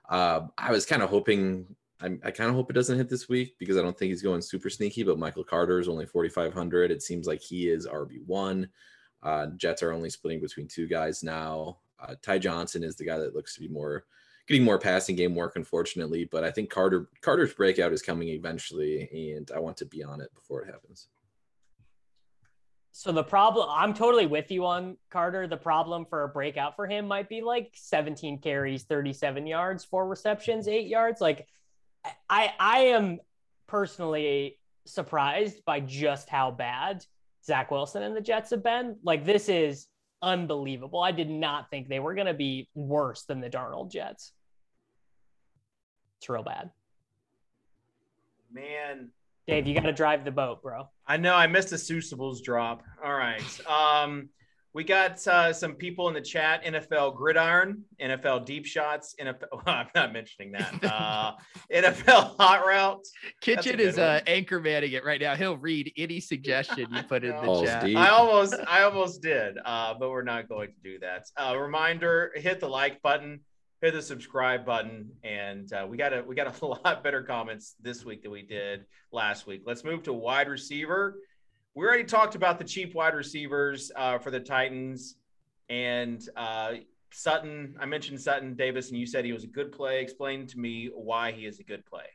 Uh, I was kind of hoping. I'm, I kind of hope it doesn't hit this week because I don't think he's going super sneaky. But Michael Carter is only 4,500. It seems like he is RB one. Uh, Jets are only splitting between two guys now. Uh, Ty Johnson is the guy that looks to be more getting more passing game work, unfortunately. But I think Carter Carter's breakout is coming eventually, and I want to be on it before it happens.
So the problem, I'm totally with you on Carter. The problem for a breakout for him might be like 17 carries, 37 yards, four receptions, eight yards. Like, I I am personally surprised by just how bad Zach Wilson and the Jets have been. Like, this is unbelievable. I did not think they were going to be worse than the Darnold Jets. It's real bad.
Man,
Dave, you got to drive the boat, bro.
I know I missed a Susables drop. All right. Um, we got uh, some people in the chat NFL Gridiron, NFL Deep Shots, NFL. *laughs* I'm not mentioning that. *laughs* Uh, NFL Hot Route.
Kitchen is
one.
uh, anchor manning it right now. He'll read any suggestion you put in *laughs* the chat.
deep.
I almost, I almost did, uh, but we're not going to do that. Uh, reminder: hit the like button, hit the subscribe button, and uh, we got a we got a *laughs* lot better comments this week than we did last week. Let's move to wide receiver. We already talked about the cheap wide receivers uh, for the Titans, and uh, Sutton. I mentioned Sutton Davis, and you said he was a good play. Explain to me why he is a good play.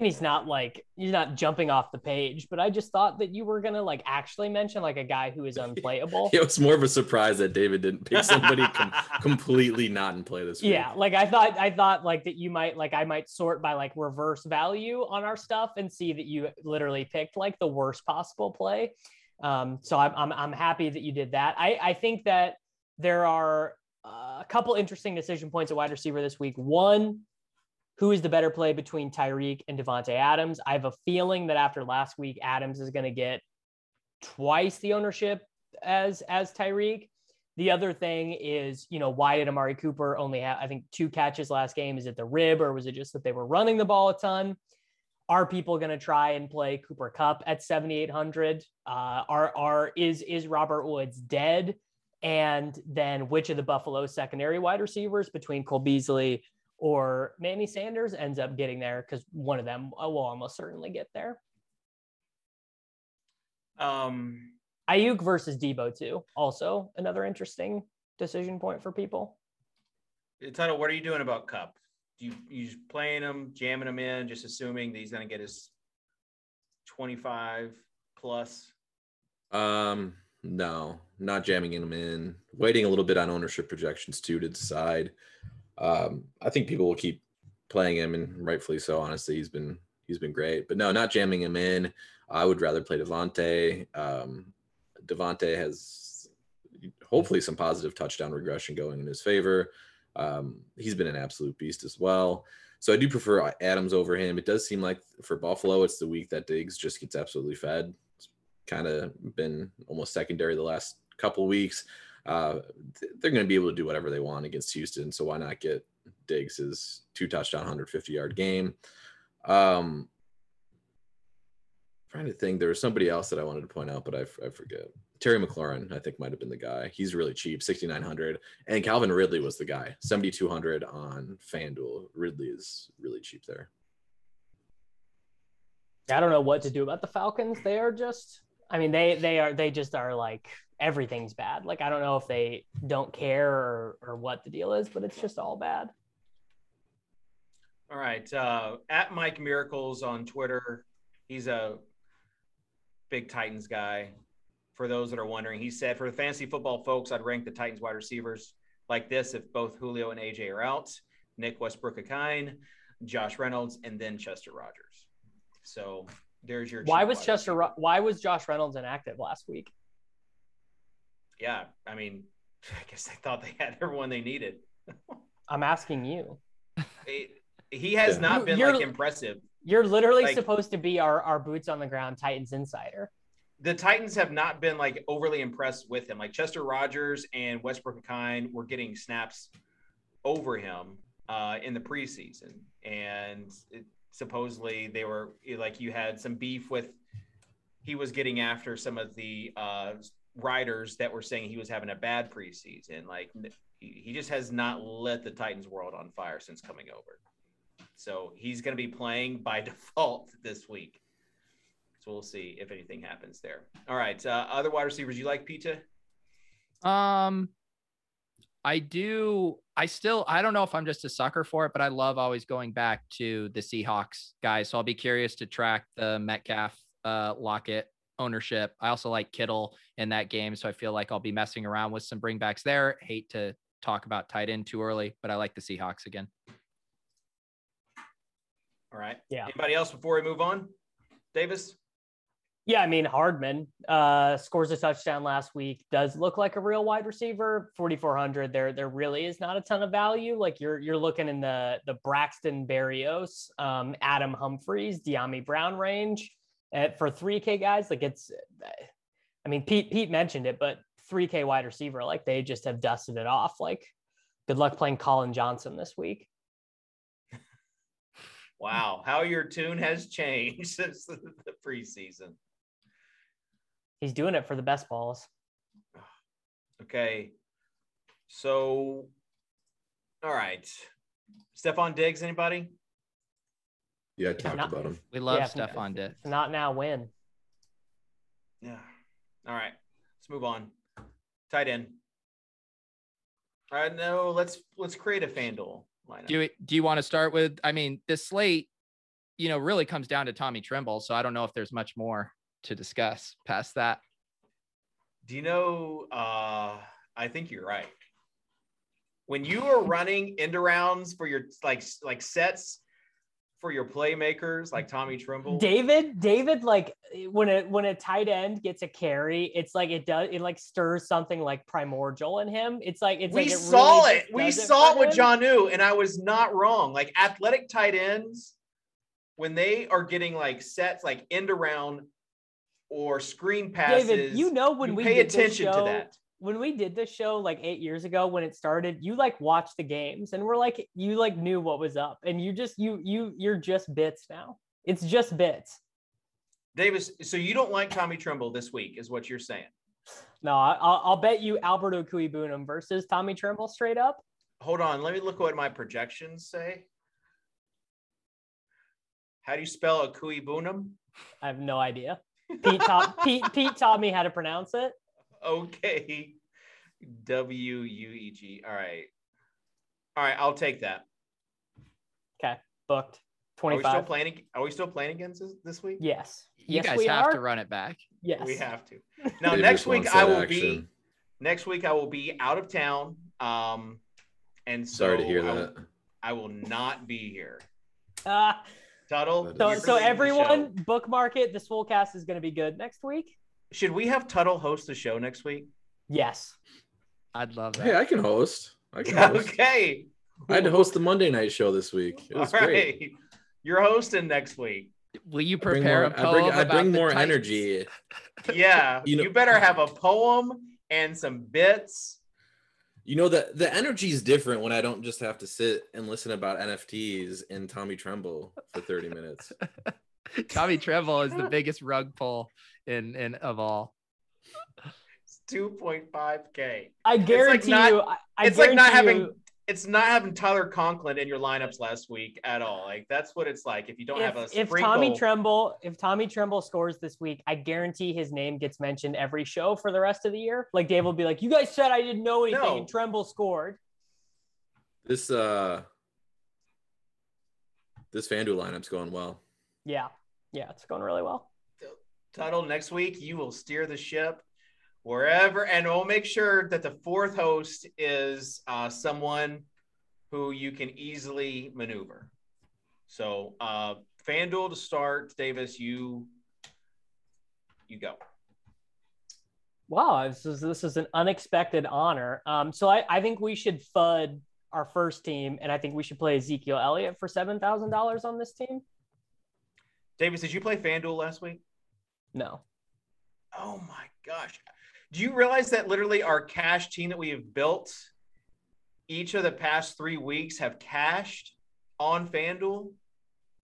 He's not like he's not jumping off the page, but I just thought that you were gonna like actually mention like a guy who is unplayable. *laughs*
It was more of a surprise that David didn't pick somebody com- *laughs* completely not in play this week.
Yeah, like I thought I thought like that you might like I might sort by like reverse value on our stuff and see that you literally picked like the worst possible play. Um, so I'm, I'm I'm happy that you did that. I I think that there are uh, a couple interesting decision points at wide receiver this week. One, who is the better play between Tyreek and Davante Adams? I have a feeling that after last week, Adams is going to get twice the ownership as as Tyreek. The other thing is, you know, why did Amari Cooper only have, I think, two catches last game? Is it the rib or was it just that they were running the ball a ton? Are people going to try and play Cooper Kupp at 7,800? Uh, are, are, is, is Robert Woods dead? And then which of the Buffalo secondary wide receivers between Cole Beasley or Manny Sanders ends up getting there? Because one of them will almost certainly get there.
Um,
Aiyuk versus Deebo too. Also another interesting decision point for people.
Tuttle, what are you doing about Kupp? Do you you just playing him, jamming him in, just assuming that he's going to get his 25 plus?
Um, no, not jamming him in. Waiting a little bit on ownership projections too to decide. Um, I think people will keep playing him, and rightfully so. Honestly, he's been he's been great, but no, not jamming him in. I would rather play Davante. Um, Davante has hopefully some positive touchdown regression going in his favor. Um, he's been an absolute beast as well. So I do prefer Adams over him. It does seem like for Buffalo, it's the week that Diggs just gets absolutely fed. It's kind of been almost secondary the last couple weeks. Uh, they're going to be able to do whatever they want against Houston. So why not get Diggs' two touchdown, 150 yard game? Um, trying to think, there was somebody else that I wanted to point out, but I, I forget. Terry McLaurin, I think, might have been the guy. He's really cheap, 6,900. And Calvin Ridley was the guy, 7,200 on FanDuel. Ridley is really cheap there.
I don't know what to do about the Falcons. They are just, I mean, they they are they just are like everything's bad. Like I don't know if they don't care or or what the deal is, but it's just all bad.
All right. Uh, at Mike Miracles on Twitter, he's a big Titans guy. For those that are wondering, he said, for the fantasy football folks, I'd rank the Titans wide receivers like this if both Julio and AJ are out Nick Westbrook-Ikhine, Josh Reynolds, and then Chester Rogers. So there's your.
Why was Chester? Why was Josh Reynolds inactive last week?
Yeah. I mean, *laughs* I guess they thought they had everyone they needed. *laughs*
I'm asking you.
It- he has
Yeah.
not been
You're-
like impressive.
You're literally
Like-
supposed to be our, our boots on the ground Titans insider.
the Titans have not been like overly impressed with him. Like Chester Rogers and Westbrook-Ikhine were getting snaps over him uh, in the preseason, and it, supposedly they were like you had some beef with. He was getting after some of the uh, writers that were saying he was having a bad preseason. Like he he just has not lit the Titans world on fire since coming over. So he's going to be playing by *laughs* default this week. So we'll see if anything happens there. All right. Uh, other wide receivers you like, Pita?
Um, I do. I still. I don't know if I'm just a sucker for it, but I love always going back to the Seahawks guys. So I'll be curious to track the Metcalf, uh, Lockett ownership. I also like Kittle in that game, so I feel like I'll be messing around with some bringbacks there. Hate to talk about tight end too early, but I like the Seahawks again.
All right.
Yeah.
Anybody else before we move on? Davis?
Yeah, I mean Hardman uh, scores a touchdown last week. Does look like a real wide receiver. Forty four hundred. There, there really is not a ton of value. Like you're you're looking in the the Braxton Berrios, um, Adam Humphries, Dyami Brown range uh, for three K guys. Like it's, I mean Pete Pete mentioned it, but three K wide receiver. Like they just have dusted it off. Like good luck playing Collin Johnson this week.
Wow. How your tune has changed *laughs* since the, the preseason.
He's doing it for the best balls.
Okay. So, all right. Stefon Diggs, anybody?
Yeah, I talked
not-
about him.
We love
Yeah,
Stefon Diggs.
If not now, when?
Yeah. All right. Let's move on. Tight end. All right. No, let's let's create a FanDuel lineup.
Do you, do you want to start with? I mean, this slate, you know, really comes down to Tommy Tremble. So I don't know if there's much more to discuss past that.
Do you know? Uh, I think you're right. When you are running end rounds for your like like sets for your playmakers, like Tommy Tremble,
David, David, like when a when a tight end gets a carry, it's like it does it like stirs something like primordial in him. It's like it's
we
like it
saw
really
it. We saw it
for
with New, and I was not wrong. Like athletic tight ends, when they are getting like sets like end around or screen passes,
David, you know when
you
we
pay attention to that.
When we did this show like eight years ago when it started, you like watched the games and we're like you like knew what was up and you just you you you're just bits now. It's just bits.
Davis, so you don't like Tommy Tremble this week, is what you're saying?
No, I- I'll, I'll bet you Albert Okwuegbunam versus Tommy Tremble straight up.
Hold on, let me look what my projections say. How do you spell Okwuegbunam?
I have no idea. Pete taught Pete Pete taught me how to pronounce it. *laughs*
Okay. W U E G. All right. All right, I'll take that.
Okay, booked.
Are we still
25.
playing? Are we still playing against this, this week?
Yes.
You
yes,
guys
we
have
are.
to run it back.
Yes.
We have to. *laughs* Now next week I
that
will be next week I will be out of town. Um and so
Sorry to hear
I will-
that.
I will not be here.
Ah,
Tuttle.
So so everyone
show.
bookmark it. This full cast is going to be good next week.
Should we have Tuttle host the show next week?
Yes.
I'd love that.
Hey, I can host. I can host.
okay.
I had to host the Monday night show this week. It
All
was
right.
great.
You're hosting next week.
Will you
I bring
prepare
more,
a
I
poem
bring, I
about
bring
the
more
Titans?
energy.
Yeah. *laughs*
You
you, better have a poem and some bits.
You know the the energy is different when I don't just have to sit and listen about NFTs and Tommy Tremble for 30 minutes. *laughs*
Tommy Tremble is the biggest rug pull in in of all.
It's 2.5k.
I guarantee
not-
you. I, I
it's like not
guarantee
having
you,
it's not having Tyler Conklin in your lineups last week at all. Like that's what it's like if you don't
if,
have a
if
sprinkle.
Tommy Tremble if Tommy Tremble scores this week, I guarantee his name gets mentioned every show for the rest of the year. Like Dave will be like, "You guys said I didn't know anything,
No.
and Tremble scored."
This uh this FanDuel lineup's going well.
Yeah, yeah, it's going really well.
Tuttle, next week you will steer the ship wherever, and we'll make sure that the fourth host is uh, someone who you can easily maneuver. So, uh, FanDuel to start, Davis, you you go.
Wow, this is this is an unexpected honor. Um, so I, I think we should fud our first team, and I think we should play Ezekiel Elliott for seven thousand dollars on this team.
Davis, did you play FanDuel last week?
No,
Oh my gosh. Do you realize that literally our cash team that we have built each of the past three weeks have cashed on FanDuel?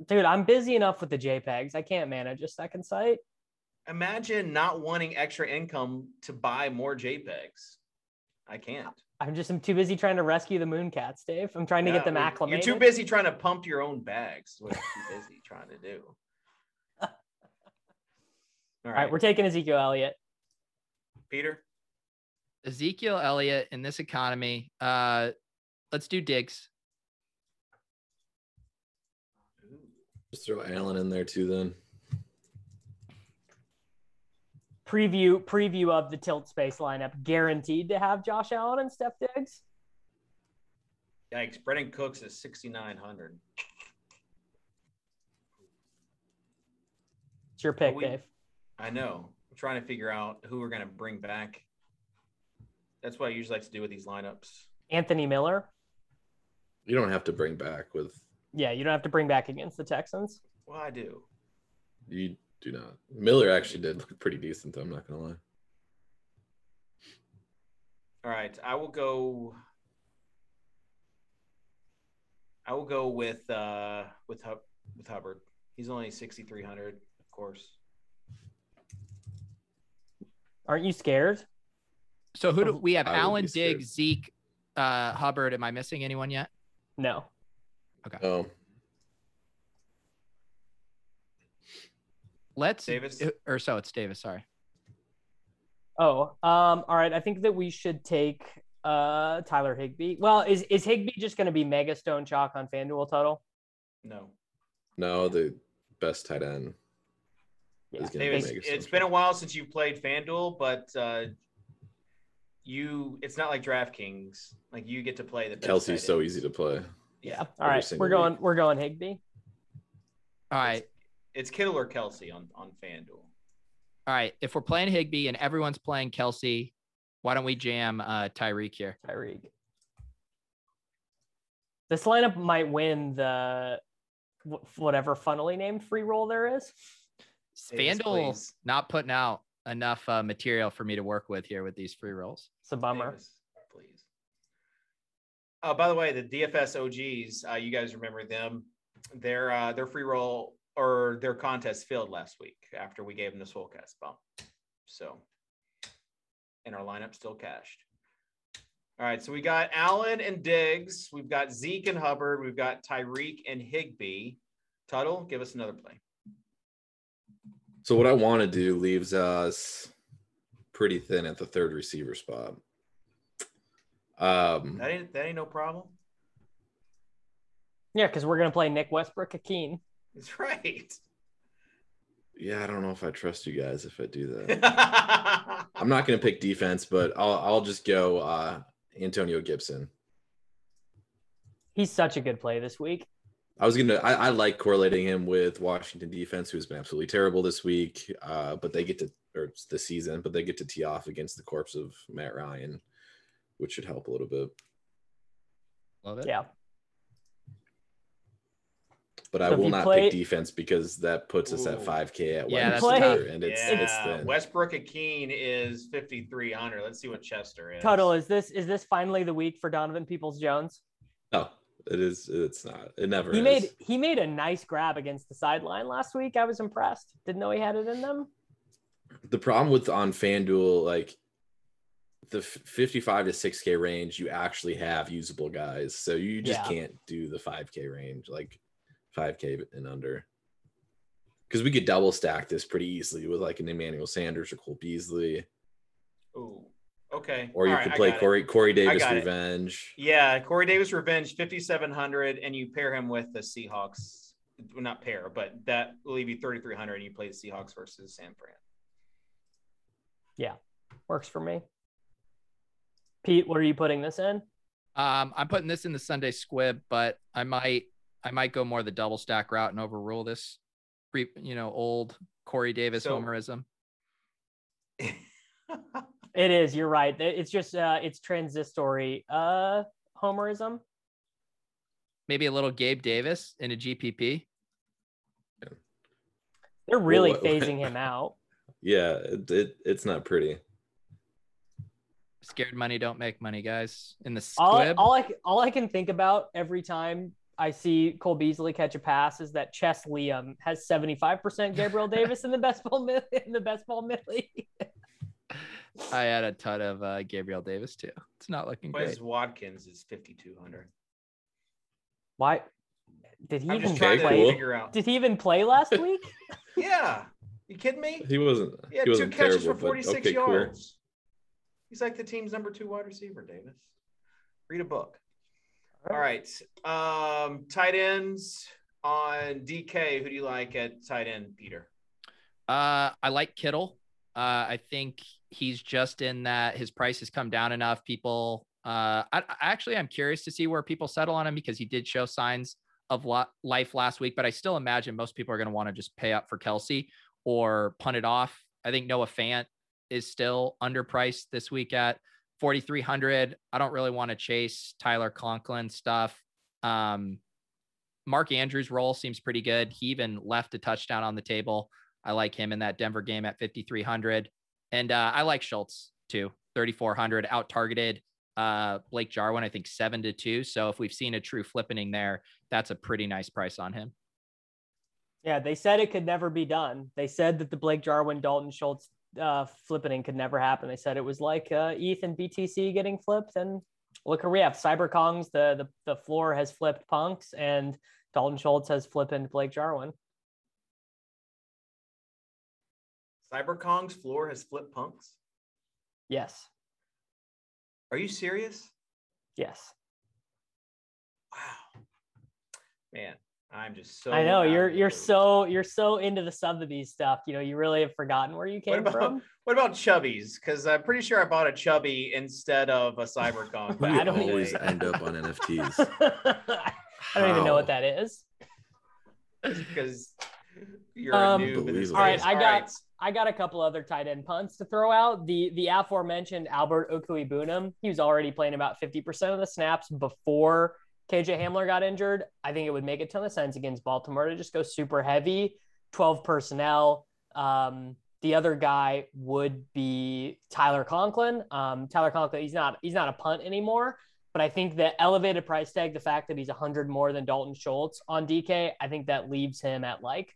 dude, I'm busy enough with the JPEGs. I can't manage a second site.
Imagine not wanting extra income to buy more JPEGs. I can't.
I'm just I'm too busy trying to rescue the Mooncats, Dave. I'm trying to
Yeah,
get them acclimated.
You're too busy trying to pump your own bags. What you're too busy trying to do. All
All
right,
right, we're taking Ezekiel Elliott.
Peter.
Ezekiel Elliott in this economy. Uh, let's do Diggs.
Just throw Allen in there too then.
Preview preview of the tilt space lineup. Guaranteed to have Josh Allen and Stef Diggs.
Yikes! Brandin Cooks is 6,900.
It's your pick,
we-
Dave.
I know. I'm trying to figure out who we're going to bring back. That's what I usually like to do with these lineups.
Anthony Miller.
You don't have to bring back with
Yeah, you don't have to bring back against the Texans.
Well, I do.
you do not. Miller actually did look pretty decent though, I'm not gonna lie.
All right, I will go. I will go with uh with Hub with Hubbard. He's only 6,300, of course.
Aren't you scared?
So who do we have?
I would be
Allen
scared.
Diggs, Zeke, uh, Hubbard. Am I missing anyone yet?
No. Okay.
Oh,
Let's
Davis?
uh, or so it's Davis. Sorry.
Oh, um, all right. I think that we should take uh Tyler Higbee. Well, is is Higby just going to be mega stone chalk on FanDuel total?
No,
no, the best tight end.
Yeah.
is gonna
Davis,
be mega
been a while since you've played FanDuel, but uh you it's not like DraftKings. Like you get to play the best
Kelsey's so easy to play.
Yeah. All
Every
right.
single
We're going
week.
we're going Higbee.
All right.
It's Kittle or Kelsey on on FanDuel.
All right. If we're playing Higbee and everyone's playing Kelsey, why don't we jam uh, Tyreek here?
Tyreek. This lineup might win the whatever funnily named free roll there is.
Davis,
FanDuel
please.
not putting out enough uh, material for me to work with here with these free rolls.
It's a bummer.
Davis, please. Oh, by the way, the DFS OGs, uh, you guys remember them? Their uh, their free roll or their contest failed last week after we gave them the Swolecast bump. So, and our lineup still cashed. All right, so we got Allen and Diggs, we've got Zeke and Hubbard, we've got Tyreek and Higbee. Tuttle, give us another play.
So what I want to do leaves us pretty thin at the third receiver spot. Um,
That ain't that ain't no problem.
Yeah, because we're gonna play Nick Westbrook-Ikhine.
That's right.
yeah, I don't know if I trust you guys if I do that. *laughs* I'm not going to pick defense, but I'll I'll just go uh, Antonio Gibson.
He's such a good play this week.
I was gonna. I, I like correlating him with Washington defense, who's been absolutely terrible this week. Uh, but they get to or the season, but they get to tee off against the corpse of Matt Ryan, which should help a little bit.
Love it.
Yeah.
But I
So if
will not
play-
pick defense because that puts us at 5K at
Yeah,
wide
that's
and it's
yeah,
it's thin.
Westbrook-Ikhine is 5,300. Let's see what Chester is.
Tuttle, is this is this finally the week for Donovan Peoples Jones?
No, it is. It's not. It never.
He
is.
made he made a nice grab against the sideline last week. I was impressed. Didn't know he had it in them.
the problem with on FanDuel, like the 55 to 6K range, you actually have usable guys. So you just
Yeah.
can't do the 5K range, like 5K and under. Because we could double stack this pretty easily with like an Emmanuel Sanders or Cole Beasley,
Ooh. Okay.
or you
All right,
could
I
play
got it.
Corey Corey Davis
got it.
Revenge.
Yeah, Corey Davis Revenge 5,700, and you pair him with the Seahawks. Well, not pair, but that will leave you 3,300, and you play the Seahawks versus San Fran.
Yeah, works for me. Pete, what are you putting this in?
Um, I'm putting this in the Sunday squib, but I might I might go more the double stack route and overrule this, you know, old Corey Davis
So-
homerism. *laughs*
It is. You're right. It's just uh, it's transitory uh, homerism.
Maybe a little Gabe Davis in a GPP.
They're really
what-
phasing him *laughs* out.
Yeah, it, it it's not pretty.
Scared money don't make money, guys. In the
All, I-
squib,
all I c- all I can think about every time I see Cole Beasley catch a pass is that Chess Liam has 75% Gabriel *laughs* Davis in the best ball mid- in the best ball mid league. *laughs*
I had a ton of uh, Gabriel Davis too. It's not looking
Wes
great.
Watkins is 5,200.
Why did he
I'm
even
just trying
play?
to figure out.
Did he even play last *laughs* week?
Yeah. You kidding me?
He wasn't.
He had
he
two
wasn't
catches
terrible,
for 46
but okay, cool.
yards. He's like the team's number two wide receiver, Davis. Read a book. All right. Um, tight ends on DK. Who do you like at tight end, Peter?
Uh, I like Kittle. Uh, I think he's just in that his price has come down enough. People, uh, I, actually, I'm curious to see where people settle on him because he did show signs of lo- life last week. But I still imagine most people are going to want to just pay up for Kelsey or punt it off. I think Noah Fant is still underpriced this week at 4,300. I don't really want to chase Tyler Conklin stuff. Um, Mark Andrews' role seems pretty good. He even left a touchdown on the table. I like him in that Denver game at 5,300. And uh, I like Schultz too, 3,400 out targeted. Uh, Blake Jarwin, I think seven to two. So if we've seen a true flippening there, that's a pretty nice price on him.
Yeah, they said it could never be done. They said that the Blake Jarwin, Dalton Schultz uh, flipping could never happen. They said it was like uh, ETH and BTC getting flipped. And look where we have Cyber Kongs. The, the the floor has flipped punks, and Dalton Schultz has flipped Blake Jarwin.
CyberKong's floor has flipped punks.
Yes,
Are you serious?
yes.
Wow. Man, I'm just so.
I know you're you're so you're so into the Sotheby's stuff. You know, you really have forgotten where you
What
came
about
from. *laughs*
what about chubbies? Because I'm pretty sure I bought a chubby instead of a CyberKong. *laughs*
But
We
I don't even-
always end up on *laughs* NFTs.
I don't even know what that is.
because you're
Um,
a noob. in this
Unbelievable.
All right. I got
right.
I got a couple other tight end punts to throw out. The the aforementioned Albert Okwuegbunam, he was already playing about 50% of the snaps before KJ Hamler got injured. I think it would make a ton of sense against Baltimore to just go super heavy, 12 personnel. Um, the other guy would be Tyler Conklin. Um, Tyler Conklin, he's not he's not a punt anymore, but I think the elevated price tag, the fact that he's 100 more than Dalton Schultz on DK, I think that leaves him at like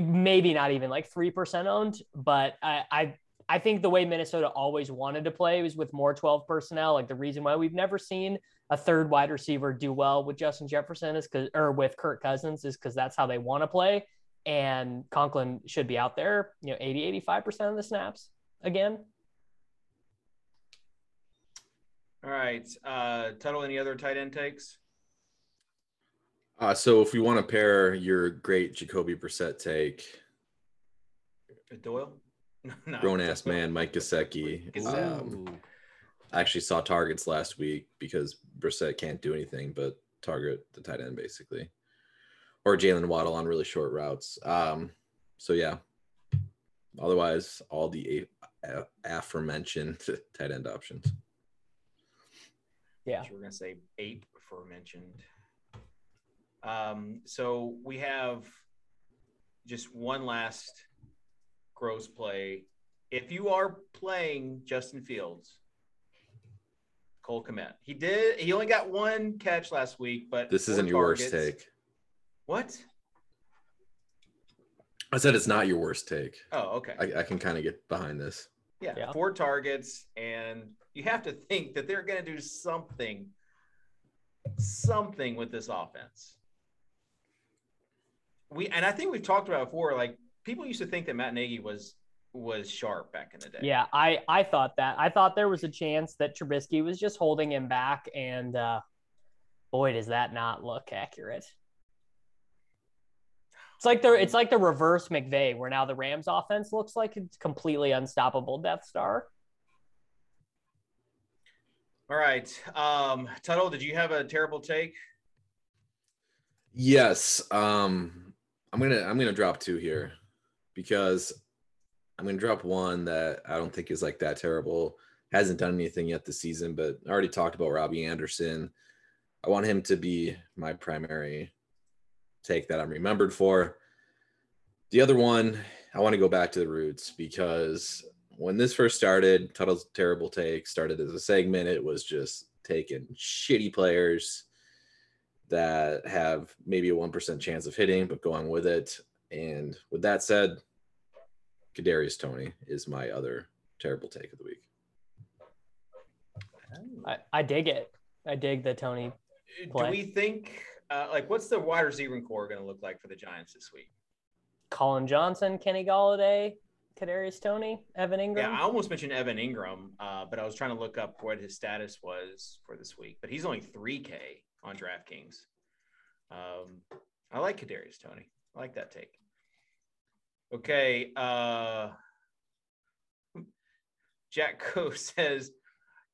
maybe not even like three percent owned, but I, I I think the way Minnesota always wanted to play was with more 12 personnel. Like the reason why we've never seen a third wide receiver do well with Justin Jefferson is because or with Kirk Cousins is because that's how they want to play. and Conklin should be out there, you know, 80, 85% of the snaps again.
All right. Uh, Tuttle, any other tight end takes?
Uh, so if we want to pair your great Jacoby Brissett take,
Uh, Doyle? *laughs* No,
grown ass man Mike Gesicki.
Gesicki.
Um, I actually saw targets last week because Brissett can't do anything but target the tight end basically, or Jaylen Waddle on really short routes. Um, so yeah. Otherwise, all the a- a- aforementioned *laughs* tight end options.
Yeah.
so We're gonna say eight before mentioned. Um, so we have just one last gross play. If you are playing Justin Fields, Cole Kmet. He did. He only got one catch last week, but
This isn't your worst take.
What?
I said it's not your worst take.
Oh, okay.
I, I can kind of get behind this.
Yeah,
Yeah.
four targets, and you have to think that they're going to do something, something with this offense. We and I think we've talked about it before. Like people used to think that Matt Nagy was was sharp back in the day.
Yeah, I I thought that. I thought there was a chance that Trubisky was just holding him back, and uh, boy, does that not look accurate. It's like the it's like the reverse McVay, where now the Rams offense looks like it's completely unstoppable Death Star.
All right, um, Tuttle, did you have a terrible take?
Yes. Um I'm gonna I'm gonna drop two here because I'm gonna drop one that I don't think is like that terrible. Hasn't done anything yet this season, but I already talked about Robbie Anderson. I want him to be my primary take that I'm remembered for. The other one, I want to go back to the roots because when this first started, Tuttle's terrible take started as a segment. It was just taking shitty players that have maybe a 1% chance of hitting, but going with it. And with that said, Kadarius Toney is my other terrible take of the week.
I, I dig it. I dig the
Toney.
Play.
Do we think uh, like what's the wide receiving core going to look like for the Giants this week?
Collin Johnson, Kenny Golladay, Kadarius Toney, Evan Engram.
Yeah, I almost mentioned Evan Engram, uh, but I was trying to look up what his status was for this week. But he's only 3K on DraftKings. Um, I like Kadarius Toney. I like that take. Okay. Uh, Jack *laughs* Co says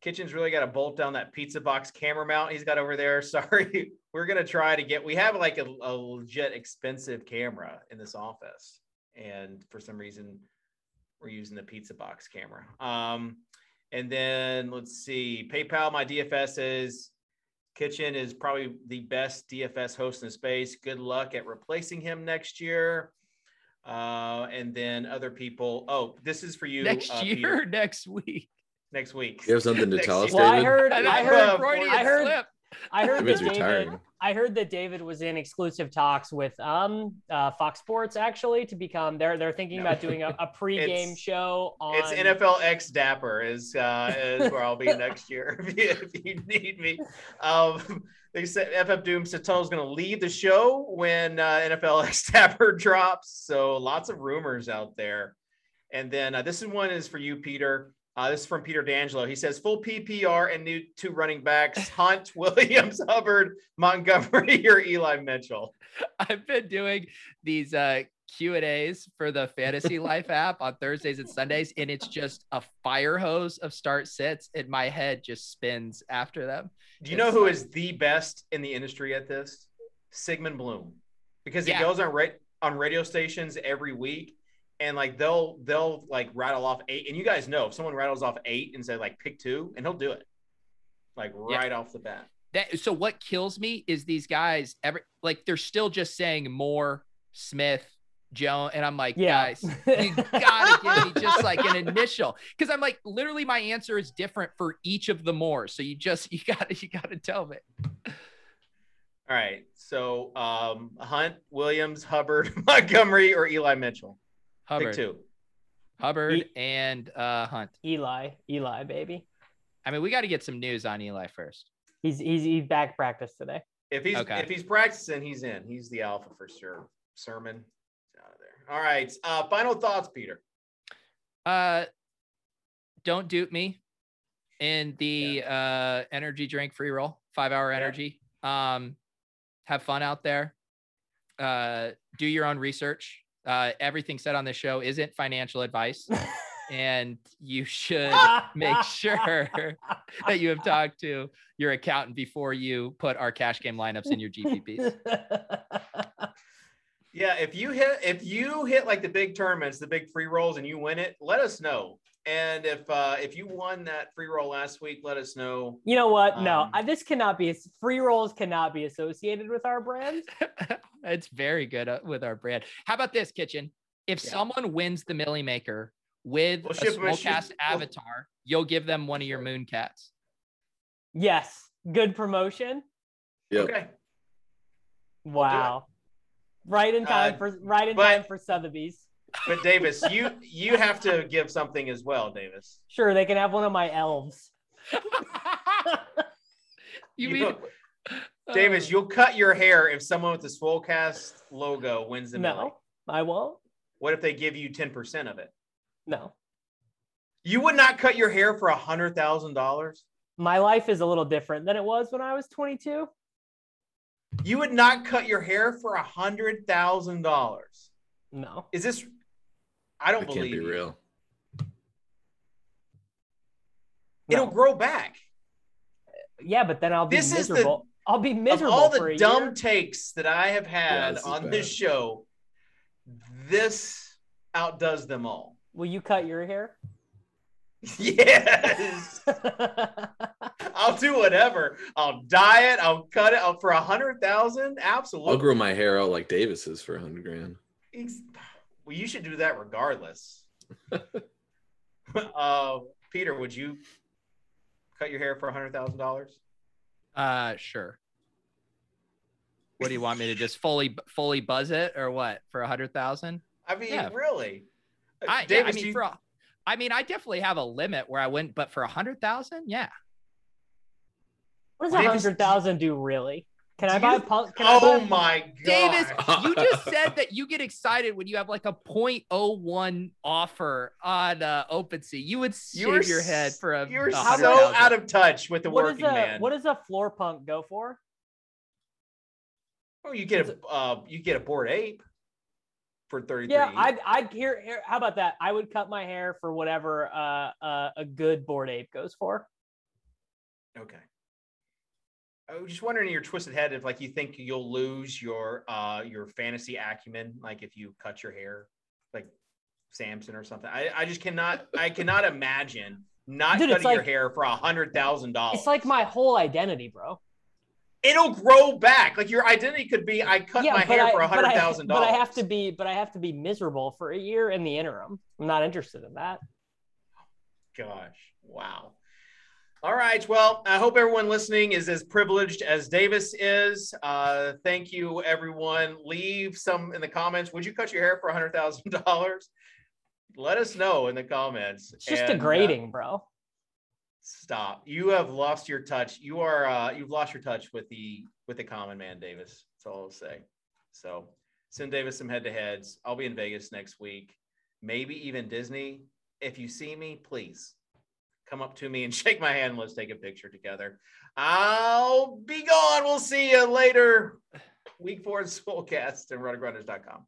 Kitchen's really got to bolt down that pizza box camera mount he's got over there. *laughs* Sorry, we're gonna try to get. We have like a, a legit expensive camera in this office, and for some reason, we're using the pizza box camera. Um, and then let's see, PayPal. My DFS is Kitchen is probably the best DFS host in the space. Good luck at replacing him next year. Uh, and then other people. Oh, this is for you
Next
uh,
year,
Peter. *laughs*
next week.
Next week.
You have something to *laughs* tell us,
year.
well, I
David?
heard,
And
I heard,
uh,
Freudian
I heard,
slip.
I heard that David,
retiring.
I heard that David was in exclusive talks with um uh, Fox Sports actually to become they're they're thinking
No.
about doing a, a *laughs* pregame show on
It's NFL X Dapper is uh, is where I'll be *laughs* next year *laughs* if you, if you need me. Um, they said FF Doom said Tunnel's going to leave the show when uh, NFL X Dapper drops. So lots of rumors out there. And then uh, this is one is for you, Peter. Uh, this is from Peter D'Angelo. He says full PPR and new two running backs: *laughs* Hunt, Williams, Hubbard, Montgomery, *laughs* or Eli Mitchell.
I've been doing these uh Q and A's for the Fantasy *laughs* Life app on Thursdays and Sundays, and it's just a fire hose of start sits, and my head just spins after them.
Do you know who is the best in the industry at this? Sigmund Bloom, because he
Yeah.
goes on ra- on radio stations every week, and like they'll they'll like rattle off eight, and you guys know if someone rattles off eight and say like pick two, and he'll do it, like
Yeah.
right off the bat.
That so what kills me is these guys every like they're still just saying Moore, Smith, Joe, and I'm like,
Yeah.
guys, you gotta give me just like an initial because I'm like literally my answer is different for each of the more. So you just you gotta you gotta tell me.
All right, so um, Hunt, Williams, Hubbard, *laughs* Montgomery, or Eli Mitchell.
Hubbard,
Pick two.
Hubbard,
E-
and uh, Hunt.
Eli Eli baby.
I mean, we got to get some news on Eli first.
He's he's he's back practice today.
If he's
Okay.
if he's practicing, he's in. He's the alpha for sure. Sermon. out of there. All right. Uh, final thoughts, Peter.
Uh, don't dupe me in the uh energy drink free roll, five hour
Yeah.
energy. Um, have fun out there. Uh, do your own research. Uh, everything said on this show isn't financial advice, *laughs* and you should *laughs* make sure that you have talked to your accountant before you put our cash game lineups in your GPPs. *laughs*
Yeah, if you hit if you hit like the big tournaments, the big free rolls, and you win it, let us know. And if uh if you won that free roll last week, let us know.
You know what? No,
Um,
I, this cannot be. Free rolls cannot be associated with our brand. *laughs*
it's very good uh, with our brand. How about this, Kitchen? If
Yeah.
someone wins the Milly Maker with
We'll
a
ship 'em a ship-
Swolecast
we'll-
avatar, you'll give them one of your moon cats.
Yes, good promotion.
Yep.
Okay.
Wow. Right in time
Uh,
for right in
but-
time for Sotheby's.
But Davis, you you have to give something as well, Davis.
Sure, they can have one of my elves.
you
You-
mean
Davis,
uh,
you'll cut your hair if someone with the Swolecast logo wins the Milly.
No, I won't.
What if they give you 10% of it?
No.
You would not cut your hair for a hundred thousand dollars?
My life is a little different than it was when I was 22.
You would not cut your hair for a hundred thousand dollars.
No.
Is this I don't
That
believe
can't be
you.
real.
It'll
No.
grow back.
Yeah, but then I'll be
This is the-
miserable. I'll be
Of
miserable
all
for
the
a
dumb
year.
takes that I have had
this
on this show, this outdoes them all.
Will you cut your hair? *laughs*
yes. *laughs* I'll do whatever. I'll dye it. I'll cut it I'll, for a hundred thousand. Absolutely.
I'll grow my hair out like Davis's for a hundred grand.
Well, you should do that regardless. *laughs* uh, Peter, would you cut your hair for a hundred thousand dollars?
uh sure. What do you want me to just fully fully buzz it or what for a hundred thousand?
I mean,
Yeah.
really?
I, yeah, I
Davis,
mean
you-
for a, I mean I definitely have a limit where I wouldn't, but for a hundred thousand, yeah.
What does a hundred thousand do really? Can I
do
buy?
you-
Punk, can I
oh
buy,
my god,
Davis, you just *laughs* said that you get excited when you have like a 0.01 offer on uh, OpenSea. You would shave
You were
your head for a. You're
so
hundred thousand.
out of touch with the
What
working
does a
man.
what does a floor punk go for?
oh, you get a uh, you get a Bored Ape for thirty three.
Yeah, I'd I'd hear. hear- How about that? I would cut my hair for whatever uh, uh, a good Bored Ape goes for.
Okay. I was just wondering in your twisted head if like you think you'll lose your uh your fantasy acumen, like if you cut your hair like Samson or something. I, I just cannot I cannot imagine not
Dude,
cutting your
like-
hair for a hundred thousand dollars.
It's like my whole identity, bro.
It'll grow back. Like your identity could be I cut my hair
I-
for a
but I-
hundred thousand
But. I have to be, but I have to be miserable for a year in the interim. I'm not interested in that.
Gosh, wow. All right. Well, I hope everyone listening is as privileged as Davis is. Uh, thank you, everyone. Leave some in the comments. Would you cut your hair for a $100,000? Let us know in the comments.
It's just
And, uh,
degrading, bro.
Stop. You have lost your touch. You are uh, you've lost your touch with the with the common man, Davis. That's all I'll say. So send Davis some head to heads. I'll be in Vegas next week. Maybe even Disney. If you see me, please come up to me and *laughs* shake my hand. Let's take a picture together. I'll be gone. We'll see you later. Week four Swolecast and RotoGrinders.com.